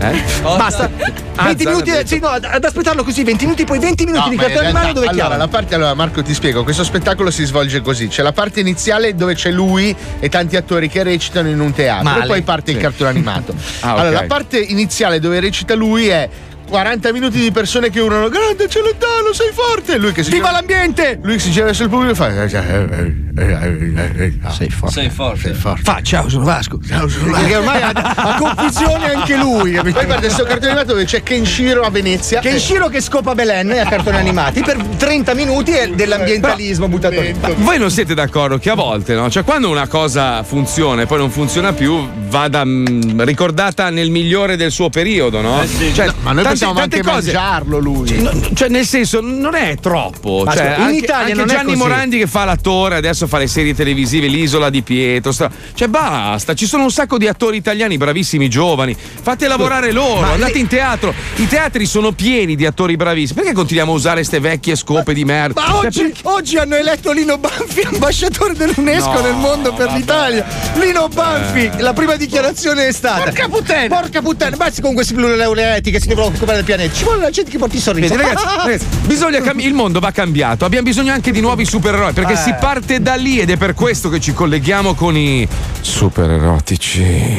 Eh? Basta. Ah, 20 Zara minuti, detto. sì, no, ad aspettarlo così, 20 minuti, poi 20 minuti No, di in cartone animato realtà- dove allora, chiama. la parte, allora, Marco, ti spiego. Questo spettacolo si svolge così: c'è la parte iniziale dove c'è lui e tanti attori che recitano in un teatro, Male. e poi parte il Sì. cartone animato. *laughs* Ah, Allora, la parte iniziale dove recita lui è. 40 minuti di persone che urlano Grande Celentano, sei forte! E lui che si Viva gira- l'ambiente! Lui si gira verso il pubblico e fa Sei forte Sei forte. Sei forte Fa, ciao, sono Vasco. Perché ormai ha, ha confusione anche lui. capito? Poi guarda questo cartone animato dove c'è Kenshiro a Venezia Kenshiro che scopa Belen a cartoni animati per 30 minuti è dell'ambientalismo buttato lì. Voi non siete d'accordo che a volte, no? Cioè, quando una cosa funziona e poi non funziona più, vada mm, ricordata nel migliore del suo periodo, no? Cioè, No, ma noi possiamo tante anche cose- mangiarlo lui No, cioè, nel senso, non è troppo. Cioè, in anche, Italia anche non è Gianni. Morandi che fa l'attore, adesso fa le serie televisive, l'isola di Pietro. sta- Cioè, basta, ci sono un sacco di attori italiani bravissimi, giovani. Fate lavorare loro, Ma andate lei- in teatro. I teatri sono pieni di attori bravissimi. Perché continuiamo a usare queste vecchie scope di merda? Ma Cioè, oggi, perché- oggi hanno eletto Lino Banfi *laughs* ambasciatore dell'UNESCO No, nel mondo per vabbè. l'Italia. Lino Banfi, Eh. la prima dichiarazione è stata. Porca puttana! Porca puttana, basta con questi plurileuleti che si devono occupare del pianeta. Ci vuole la gente che porti il sorriso. Vedi, ragazzi, *laughs* ragazzi, bisogna cambi- il mondo va cambiato. Abbiamo bisogno anche di nuovi supereroi perché Eh. si parte da lì ed è per questo che ci colleghiamo con i supererotici.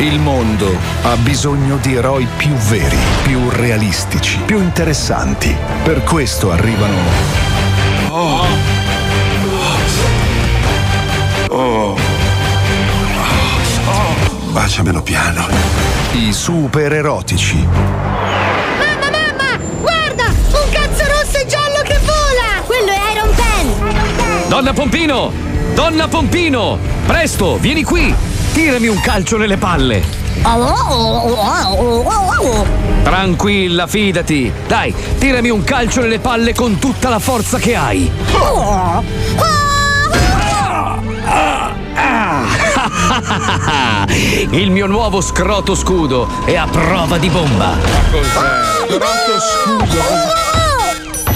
Il mondo ha bisogno di eroi più veri, più realistici, più interessanti. Per questo arrivano. Baciamelo piano. I supererotici. Mamma, mamma! Guarda! Un cazzo rosso e giallo che vola! Quello è Iron Pen! Donna Pompino! Donna Pompino! Presto, vieni qui! Tirami un calcio nelle palle! Tranquilla, fidati! Dai, tirami un calcio nelle palle con tutta la forza che hai! *laughs* Il mio nuovo scroto scudo è a prova di bomba!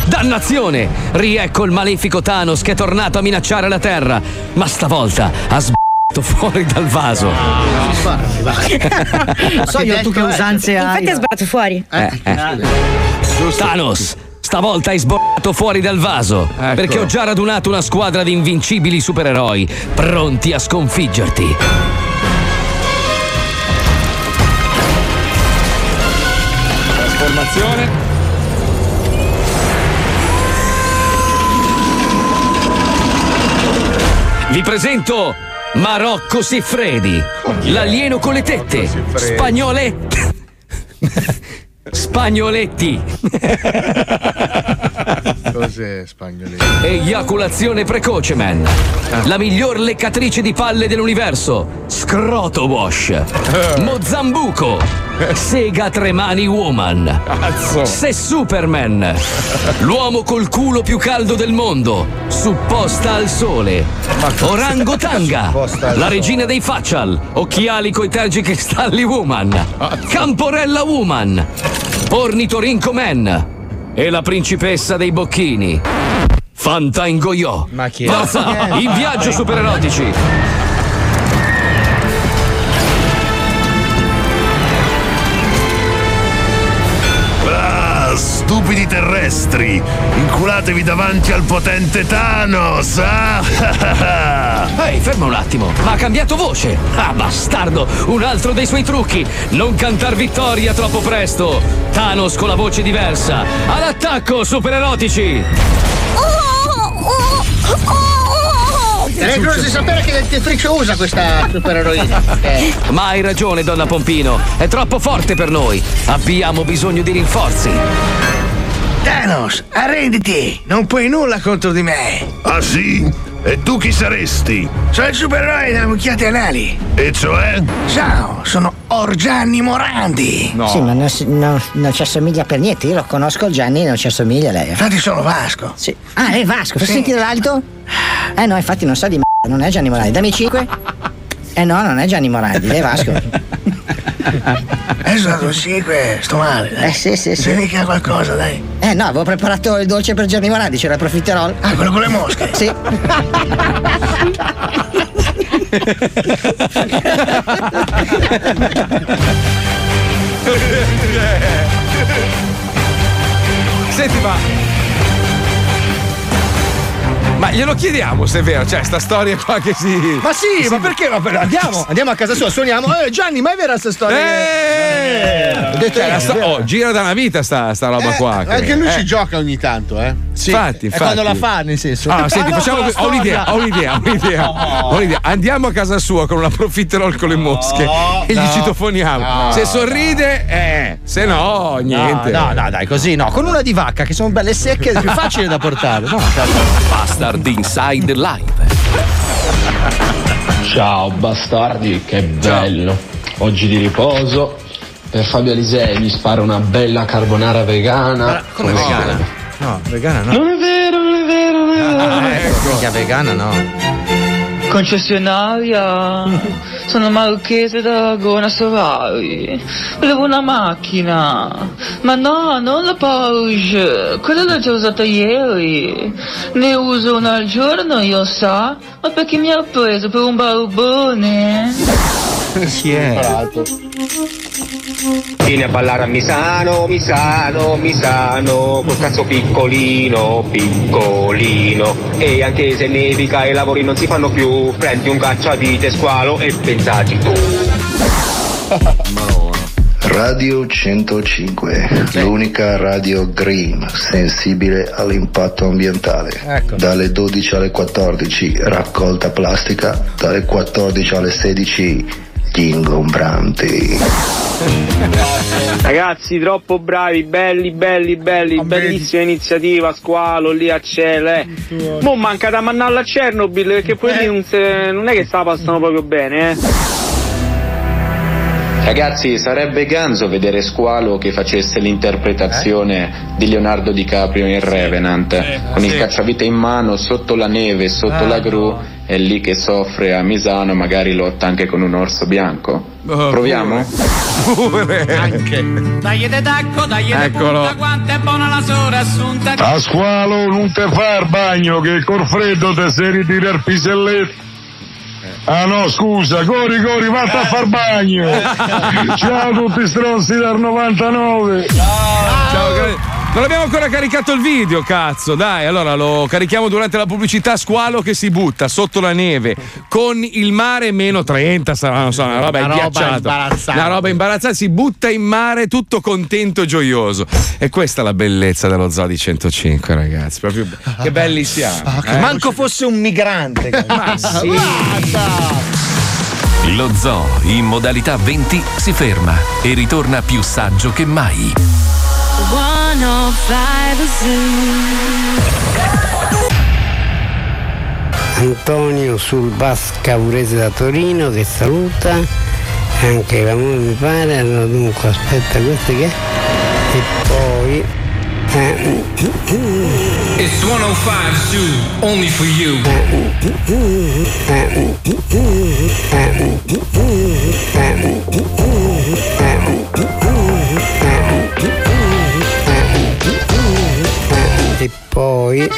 Dannazione! Riecco il malefico Thanos che è tornato a minacciare la Terra, ma stavolta ha sbattuto *laughs* fuori dal vaso. *laughs* So io tu che usanze hai. Infatti è sbagliato fuori. Eh, eh. Thanos, stavolta hai sborrato fuori dal vaso. Perché ho già radunato una squadra di invincibili supereroi pronti a sconfiggerti. Trasformazione. Vi presento Marocco Siffredi, l'alieno con le tette, Siffredi. Spagnoletti. *laughs* Cos'è spagnoli? Eiaculazione precoce, man. La miglior leccatrice di palle dell'universo. Scroto Wash. Mozambuco. Sega Tremani Woman. Se Superman. L'uomo col culo più caldo del mondo. Supposta al sole. Orango Tanga. *laughs* La regina dei facial. Occhiali coi tergicristalli Woman. Camporella Woman. Ornitorinco Man. E la principessa dei bocchini. Fanta Ingoiò. Ma chi è? Forza, in viaggio supererotici. Stupidi terrestri! Inculatevi davanti al potente Thanos! Ah! *laughs* Ehi, ferma un attimo, ma ha cambiato voce! Ah, bastardo! Un altro dei suoi trucchi! Non cantar vittoria troppo presto! Thanos con la voce diversa! All'attacco, supererotici! Sarei curioso di sapere che dentifricio usa questa supereroina. Eh. *laughs* Ma hai ragione, donna Pompino, è troppo forte per noi! Abbiamo bisogno di rinforzi! Thanos, arrenditi! Non puoi nulla contro di me! Ah sì? E tu chi saresti? Sono il supereroe delle mucchiate anali! E cioè? Ciao, sono Orgianni Morandi! Sì, ma non, si- no- non ci assomiglia per niente. Io lo conosco il Gianni, non ci assomiglia lei. Infatti sono Vasco. Sì. Ah, è Vasco, Sì. sentire l'alito? Eh no, infatti non sa di m***a, non è Gianni Morandi. Dammi 5. Eh no, non è Gianni Morandi, è Vasco. Adesso dato 5, sto male. Dai. Eh sì, sì, sì. Se mica qualcosa, dai. Eh no, avevo preparato il dolce per Gianni Morandi, c'era il profiterol. Ah, quello con le mosche? Sì. *laughs* Senti, ma. Ma glielo chiediamo se è vero, cioè, sta storia qua che si. Ma sì, ma perché? Ma per- andiamo, *laughs* andiamo a casa sua, suoniamo. Eh, Gianni, ma è vera questa storia? Eh, detto cioè, sto- oh, gira da una vita sta, sta roba qua. che- Anche lui eh. ci gioca ogni tanto, eh. Sì, Infatti, infatti. quando la fa, nel senso. Ah, senti, no, facciamo. Ho un'idea, ho un'idea, ho *laughs* un'idea. Ho un'idea. Andiamo a casa sua con una profiterol con le mosche e gli no, citofoniamo. no. Se sorride, eh, se no, niente. No, no, dai, così no. Con una di vacca che sono belle secche è più facile da portare. No, Bastard Inside Live. Ciao bastardi, che bello. Oggi di riposo. Per Fabio Alisei mi spara una bella carbonara vegana. come Come vegana? No, vegana no. Non è vero, non è vero, non è vero. Ah, ecco. Vegana no. Concessionaria, sono marchese da Gona Sovari. Volevo una macchina. Ma no, non la Porsche. Quella l'ho già usata ieri. Ne uso una al giorno, io sa. Ma perché mi ha preso per un barbone? Chi è? Vieni a ballare a Misano, Misano, Misano, col cazzo piccolino, piccolino. E anche se nevica e i lavori non si fanno più, prendi un cacciavite squalo e pensaci tu. *laughs* Radio 105, l'unica radio green sensibile all'impatto ambientale. Ecco. Dalle 12 alle 14 raccolta plastica, dalle 14 alle 16 gli ingombranti. *laughs* Ragazzi, troppo bravi, belli, belli, belli, bellissima iniziativa, squalo lì a cielo, eh. Mo manca da mannarla a Chernobyl perché poi lì non, se- non è che sta passando proprio bene, eh. Ragazzi, sarebbe ganzo vedere Squalo che facesse l'interpretazione di Leonardo DiCaprio in Revenant, con il cacciavite in mano, sotto la neve, sotto la gru, e lì che soffre a Misano, magari lotta anche con un orso bianco. Proviamo? Anche. Dai de tacco, dai de Eccolo. punta, quanto è buona la sora assunta. A squalo non te fa il bagno che col freddo te sei ritira il piselletto. Ah no, scusa, cori cori, vatti a far bagno. *laughs* Ciao a tutti stronzi dal 99. Ciao, gra- non abbiamo ancora caricato il video, cazzo. Dai, allora lo carichiamo durante la pubblicità. Squalo che si butta sotto la neve con il mare meno 30, sarà non so, una roba Una roba imbarazzante. Una roba imbarazzante. Si butta in mare tutto contento e gioioso. E questa è la bellezza dello Zoo di 105, ragazzi. Proprio che belli siamo. eh? Manco fosse un migrante. Ma sì. Lo zoo in modalità 20 si ferma e ritorna più saggio che mai. 105 Zoo. Antonio sul bus Caurese da Torino che saluta anche la moglie mi pare, allora dunque aspetta questo che è? E poi... eh, It's 105 Zoo, only for you. E poi...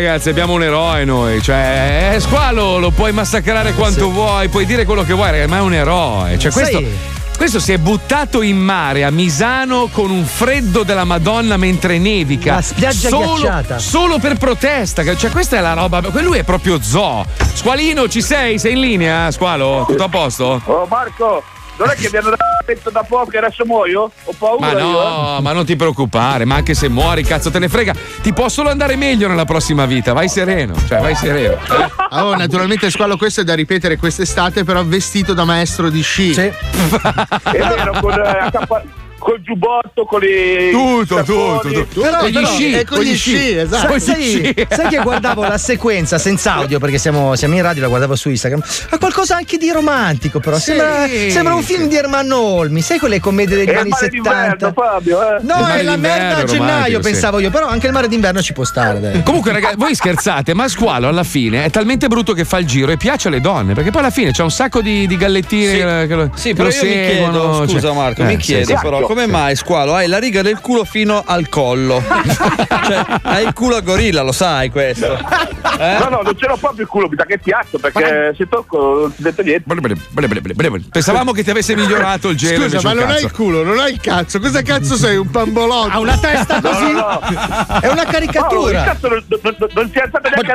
ragazzi. Abbiamo un eroe noi. Cioè, eh, squalo lo puoi massacrare quanto vuoi, puoi dire quello che vuoi, ragazzi, ma è un eroe. Cioè, questo. Sai- Questo si è buttato in mare a Misano con un freddo della Madonna mentre nevica. La spiaggia solo, ghiacciata. Solo per protesta. Cioè, questa è la roba. Lui è proprio zoo. Squalino, ci sei? Sei in linea, Squalo? Tutto a posto? Oh Marco, non è che mi hanno detto da poco che adesso muoio? Paura Ma io, eh. no, ma non ti preoccupare, ma anche se muori, cazzo te ne frega, ti può solo andare meglio nella prossima vita, vai sereno, cioè vai sereno. eh. Oh, naturalmente squalo questo è da ripetere quest'estate, però vestito da maestro di sci. È vero, con, eh, col giubbotto, con i. Tutto, tutto, tutto. Però, Con gli sci, è con con gli sci, sci. esatto. Con Sai, sci. sai che guardavo la sequenza senza audio perché siamo, siamo in radio, la guardavo su Instagram. Ha qualcosa anche di romantico, però. Sì. Sembra, sembra un film di Ermanno Olmi. Sai quelle commedie degli È il anni mare 70? d'inverno, Fabio, eh. No, Il mare è la merda a gennaio, sì. pensavo io. Però anche il mare d'inverno ci può stare. Dai. Comunque, ragazzi, voi scherzate, ma Squalo alla fine è talmente brutto che fa il giro e piace alle donne, perché poi alla fine c'è un sacco di, di gallettine Sì. eh, che lo, Sì, che però lo io mi seguono, chiedo, scusa cioè- Marco, Eh, mi sì, chiedo sì. però come mai squalo hai la riga del culo fino al collo? *laughs* cioè, hai il culo a gorilla, lo sai questo. No, no, non c'era proprio il culo, mi sa che piatto, perché se tocco non si sente niente. Pensavamo che ti avesse migliorato il gelo. Scusa, ma non hai cazzo. il culo, non hai il cazzo. Cosa cazzo sei? Un pambolotto? Ha una testa così? È una Oh, il caricatura. cazzo non, non, non, si è alzato neanche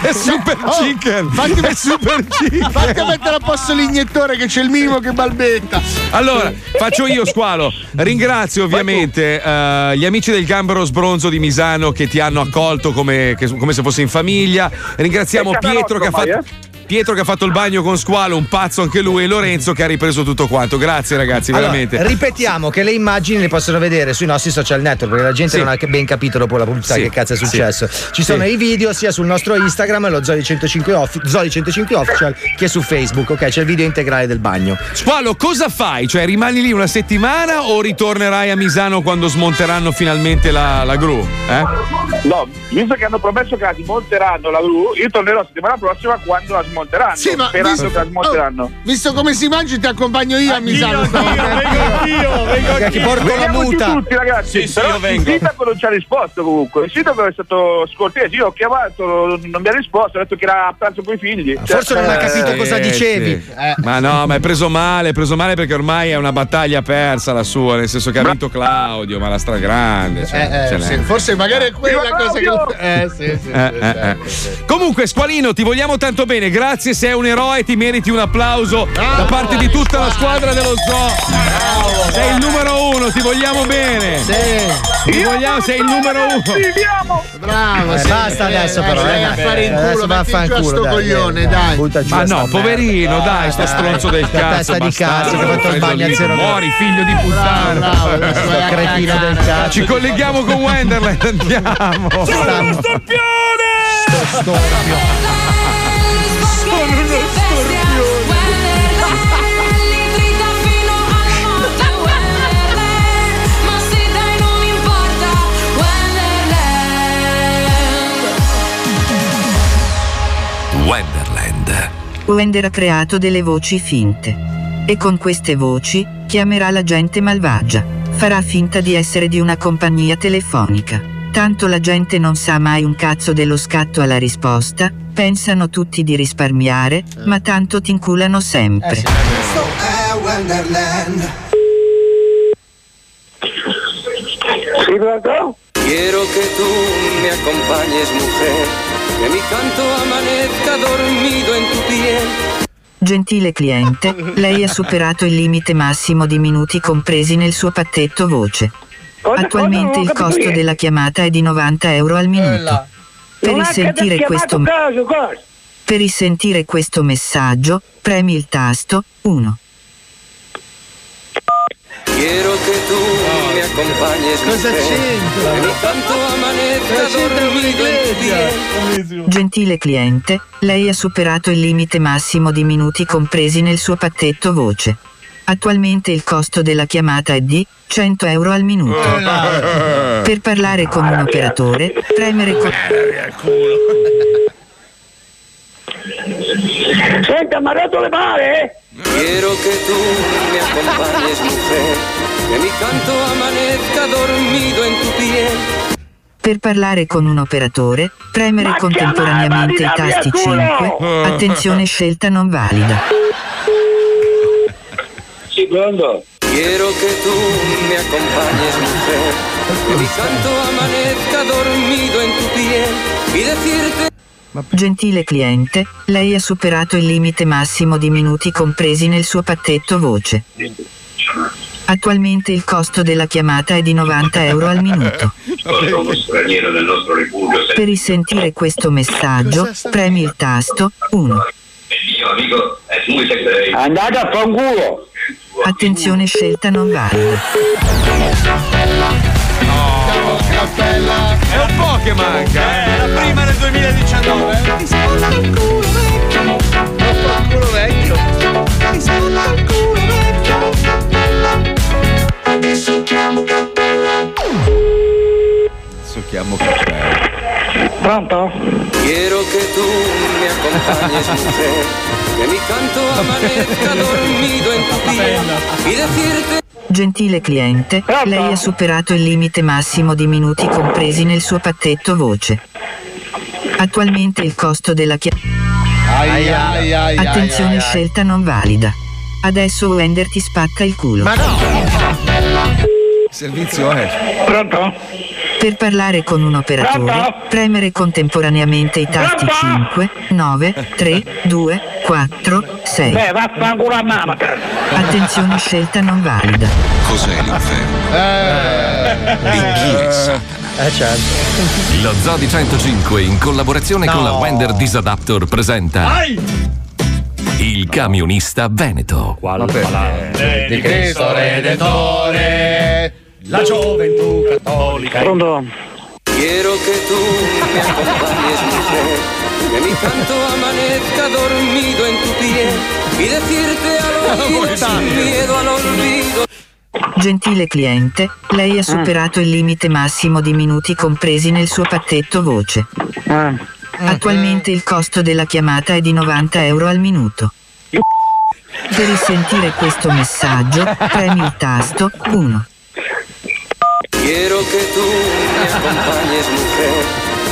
È super chicken. Fatti, È super *laughs* chicken. Fatti mettere a posto l'iniettore che c'è il minimo che balbetta. Allora, faccio io squalo. Ringrazio ovviamente eh, gli amici del Gambero Sbronzo di Misano che ti hanno accolto come, che- come se fosse in famiglia. Ringraziamo Pietro che, ha fatto, Pietro che ha fatto il bagno con squalo, un pazzo anche lui, e Lorenzo che ha ripreso tutto quanto. Grazie ragazzi, Allora, veramente. ripetiamo che le immagini le possono vedere sui nostri social network perché la gente Sì. non ha ben capito dopo la pubblicità Sì. che cazzo è Sì. successo. Ci sono Sì. i video sia sul nostro Instagram, lo Zoli 105, offi- Zoli 105 Official, che su Facebook. Ok, c'è il video integrale del bagno. Squalo, cosa fai? Cioè, rimani lì una settimana o ritornerai a Misano quando smonteranno finalmente la, la gru? Eh? No, visto che hanno promesso che la smonteranno la gru, io tornerò settimana prossima quando la smonteranno. Sì, ma sperando visto- che la smonteranno. Oh, visto come si mangia, ti accompagno io a Misano. *laughs* Che ti porto la muta. tutti ragazzi Sì, sì, però io vengo. il sindaco non ci ha risposto comunque il sindaco è stato scortese io ho chiamato non mi ha risposto ha detto che era a pranzo con i figli Forse non ha Eh, capito cosa sì, dicevi. sì. Ma no, ma è preso male, è preso male perché ormai è una battaglia persa la sua, nel senso che ha vinto Claudio, ma la stragrande. Cioè, Eh, eh, sì, forse magari è quella cosa che. Eh, sì, sì. Eh, eh, eh. Comunque, Squalino, ti vogliamo tanto bene. Grazie, sei un eroe, ti meriti un applauso da parte di tutta la squadra dello zoo. Sei il numero uno, ti vogliamo bene. Ti vogliamo, sei il numero uno. Bravo, Eh, sì. basta adesso, però, Vai eh, a fare in adesso culo, va a metti giù a fanculo, sto dai, coglione, dai, dai. butta giù Ma no, poverino, dai, sto stronzo del cazzo. testa di cazzo che fatto il bagno a zero. Muori, figlio di puttana. Bravo, *laughs* adesso cretino del cazzo. Ci colleghiamo con Wenderland, *laughs* andiamo. Sono uno storpione! Sono Wonderland. Wender ha creato delle voci finte. E con queste voci, chiamerà la gente malvagia. Farà finta di essere di una compagnia telefonica. Tanto la gente non sa mai un cazzo dello scatto alla risposta, pensano tutti di risparmiare, ma tanto ti inculano sempre. Questo è Wonderland. Quiero que tú me acompañes, mujer, que mi canto amanezca dormido en tu piel. Gentile cliente, lei ha superato il limite massimo di minuti compresi nel suo pacchetto voce. Attualmente il costo della chiamata è di 90 euro al minuto. Per risentire questo, per risentire questo messaggio, premi il tasto 1. Quiero que tú me acompañes, Cosa c'entra? que mi canto amanezca dormido tu piel. Gentile cliente, lei ha superato il limite massimo di minuti compresi nel suo pacchetto voce. Attualmente il costo della chiamata è di 100 euro al minuto. Per parlare con un operatore, premere con... Senta, mi ha rotto le male? Quiero tú me acompañes, mujer, que mi canto amanezca dormido en tu piel. Per parlare con un operatore, premere Ma contemporaneamente i tasti via culo! 5. Attenzione scelta non valida. Sí, pronto. Quiero que tú me acompañes, mujer, que mi canto amanezca dormido en tu piel y decirte Gentile cliente, lei ha superato il limite massimo di minuti compresi nel suo pacchetto voce. Attualmente il costo della chiamata è di 90 euro al minuto. *laughs* Sono Per risentire questo messaggio, premi il tasto 1. il mio amico è muy secreto. Andate a fanculo! Attenzione scelta non valida. È un po' che manca, eh. La prima del 2019. Ti sposta il culo vecchio. Il culo vecchio. Culo chiamo caffè. Pronto? Quiero tú me acompañes, mujer, que mi canto amanezca dormido en tu piel y decirte Gentile cliente, lei ha superato il limite massimo di minuti compresi nel suo pacchetto voce. Attualmente il costo della chiamata. Attenzione ai, ai, ai. scelta non valida. Adesso Wender ti spacca il culo. Ma no! Servizio è. Pronto? Per parlare con un operatore, premere contemporaneamente i tasti 5, 9, 3, 2, 4, 6. Beh, vaffanculo a mamma. Attenzione scelta non valida. Cos'è l'inferno? E chi è Satana? Eh certo. Lo Zodi 105 in collaborazione con la No. Wender Disadaptor presenta Il camionista Veneto. Di Cristo Redentore, la gioventù cattolica. Pronto? Quiero que tú me acompañes, mujer, que mi canto amanezca dormido en tu piel y decirte al *laughs* oído sin miedo al olvido. Gentile cliente, lei ha superato il limite massimo di minuti compresi nel suo pacchetto voce. Attualmente il costo della chiamata è di 90 euro al minuto. Per risentire questo messaggio, premi il tasto 1. Quiero que tú me acompañes, mujer.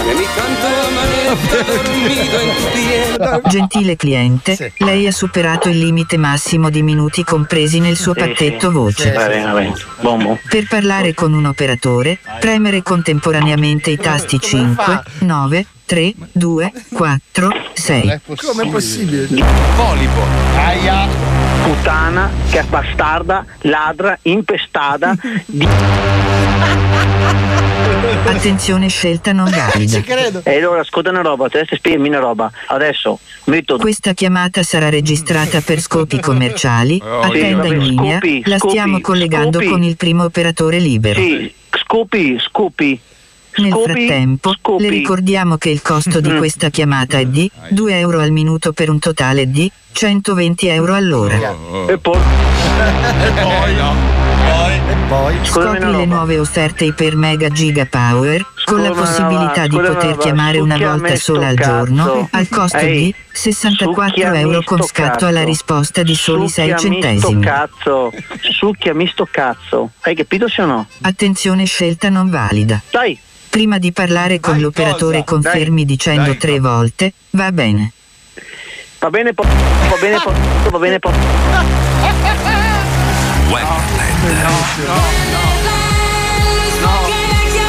*laughs* Gentile cliente, lei ha superato il limite massimo di minuti compresi nel suo pacchetto voce. Va bene, va bene. Per parlare con un operatore, premere contemporaneamente i tasti 5, 9, 3, 2, 4, 6. Com'è possibile? Polipo. Aia. Puttana, che è bastarda, ladra, impestata, *laughs* di... Attenzione scelta non *laughs* valida. E allora ascolta una roba, adesso spiegami una roba. Adesso metto Questa chiamata sarà registrata per scopi *laughs* commerciali. Attenda in linea. scopi, La stiamo collegando scopi. con il primo operatore libero. Sì, scopi, scopi. Nel Scopi, frattempo, scopi. le ricordiamo che il costo di Mm. questa chiamata è di 2 euro al minuto per un totale di 120 euro all'ora. E poi... E poi no. E poi? Scopri le nuove offerte Iper Mega Giga Power con la possibilità di poter chiamare una volta sola al giorno al costo di 64 succhiami euro con scatto alla risposta di soli 6 Succhiami centesimi. cazzo, succhiami sto cazzo. Hai capito se o no? Attenzione scelta non valida. Dai. Prima di parlare con l'operatore cosa? confermi dicendo Dai. tre volte, va bene. Va bene, po- va bene, po- va bene, po-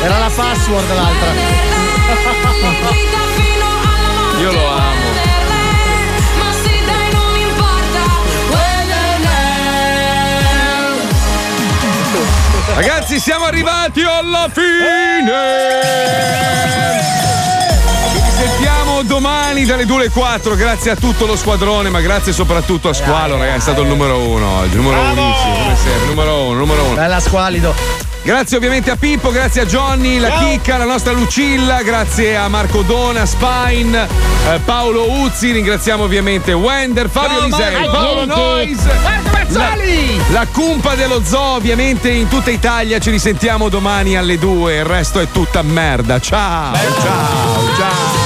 Era la password l'altra. Io lo amo. Ragazzi, siamo arrivati alla fine! Ci sentiamo domani dalle 2 alle 4. Grazie a tutto lo squadrone, ma grazie soprattutto a Squalo, ragazzi. È stato il numero uno oggi. Numero unissimo, come sempre. Numero uno, numero uno. Bella squalido. Grazie ovviamente a Pippo, grazie a Johnny, la Chicca, la nostra Lucilla, grazie a Marco Dona, Spine, eh, Paolo Uzzi, ringraziamo ovviamente Wender, Fabio Ciao, Lisei. Paolo Nois, la, la cumpa dello zoo ovviamente in tutta Italia, ci risentiamo domani alle 2, il resto è tutta merda, ciao, ciao, ciao.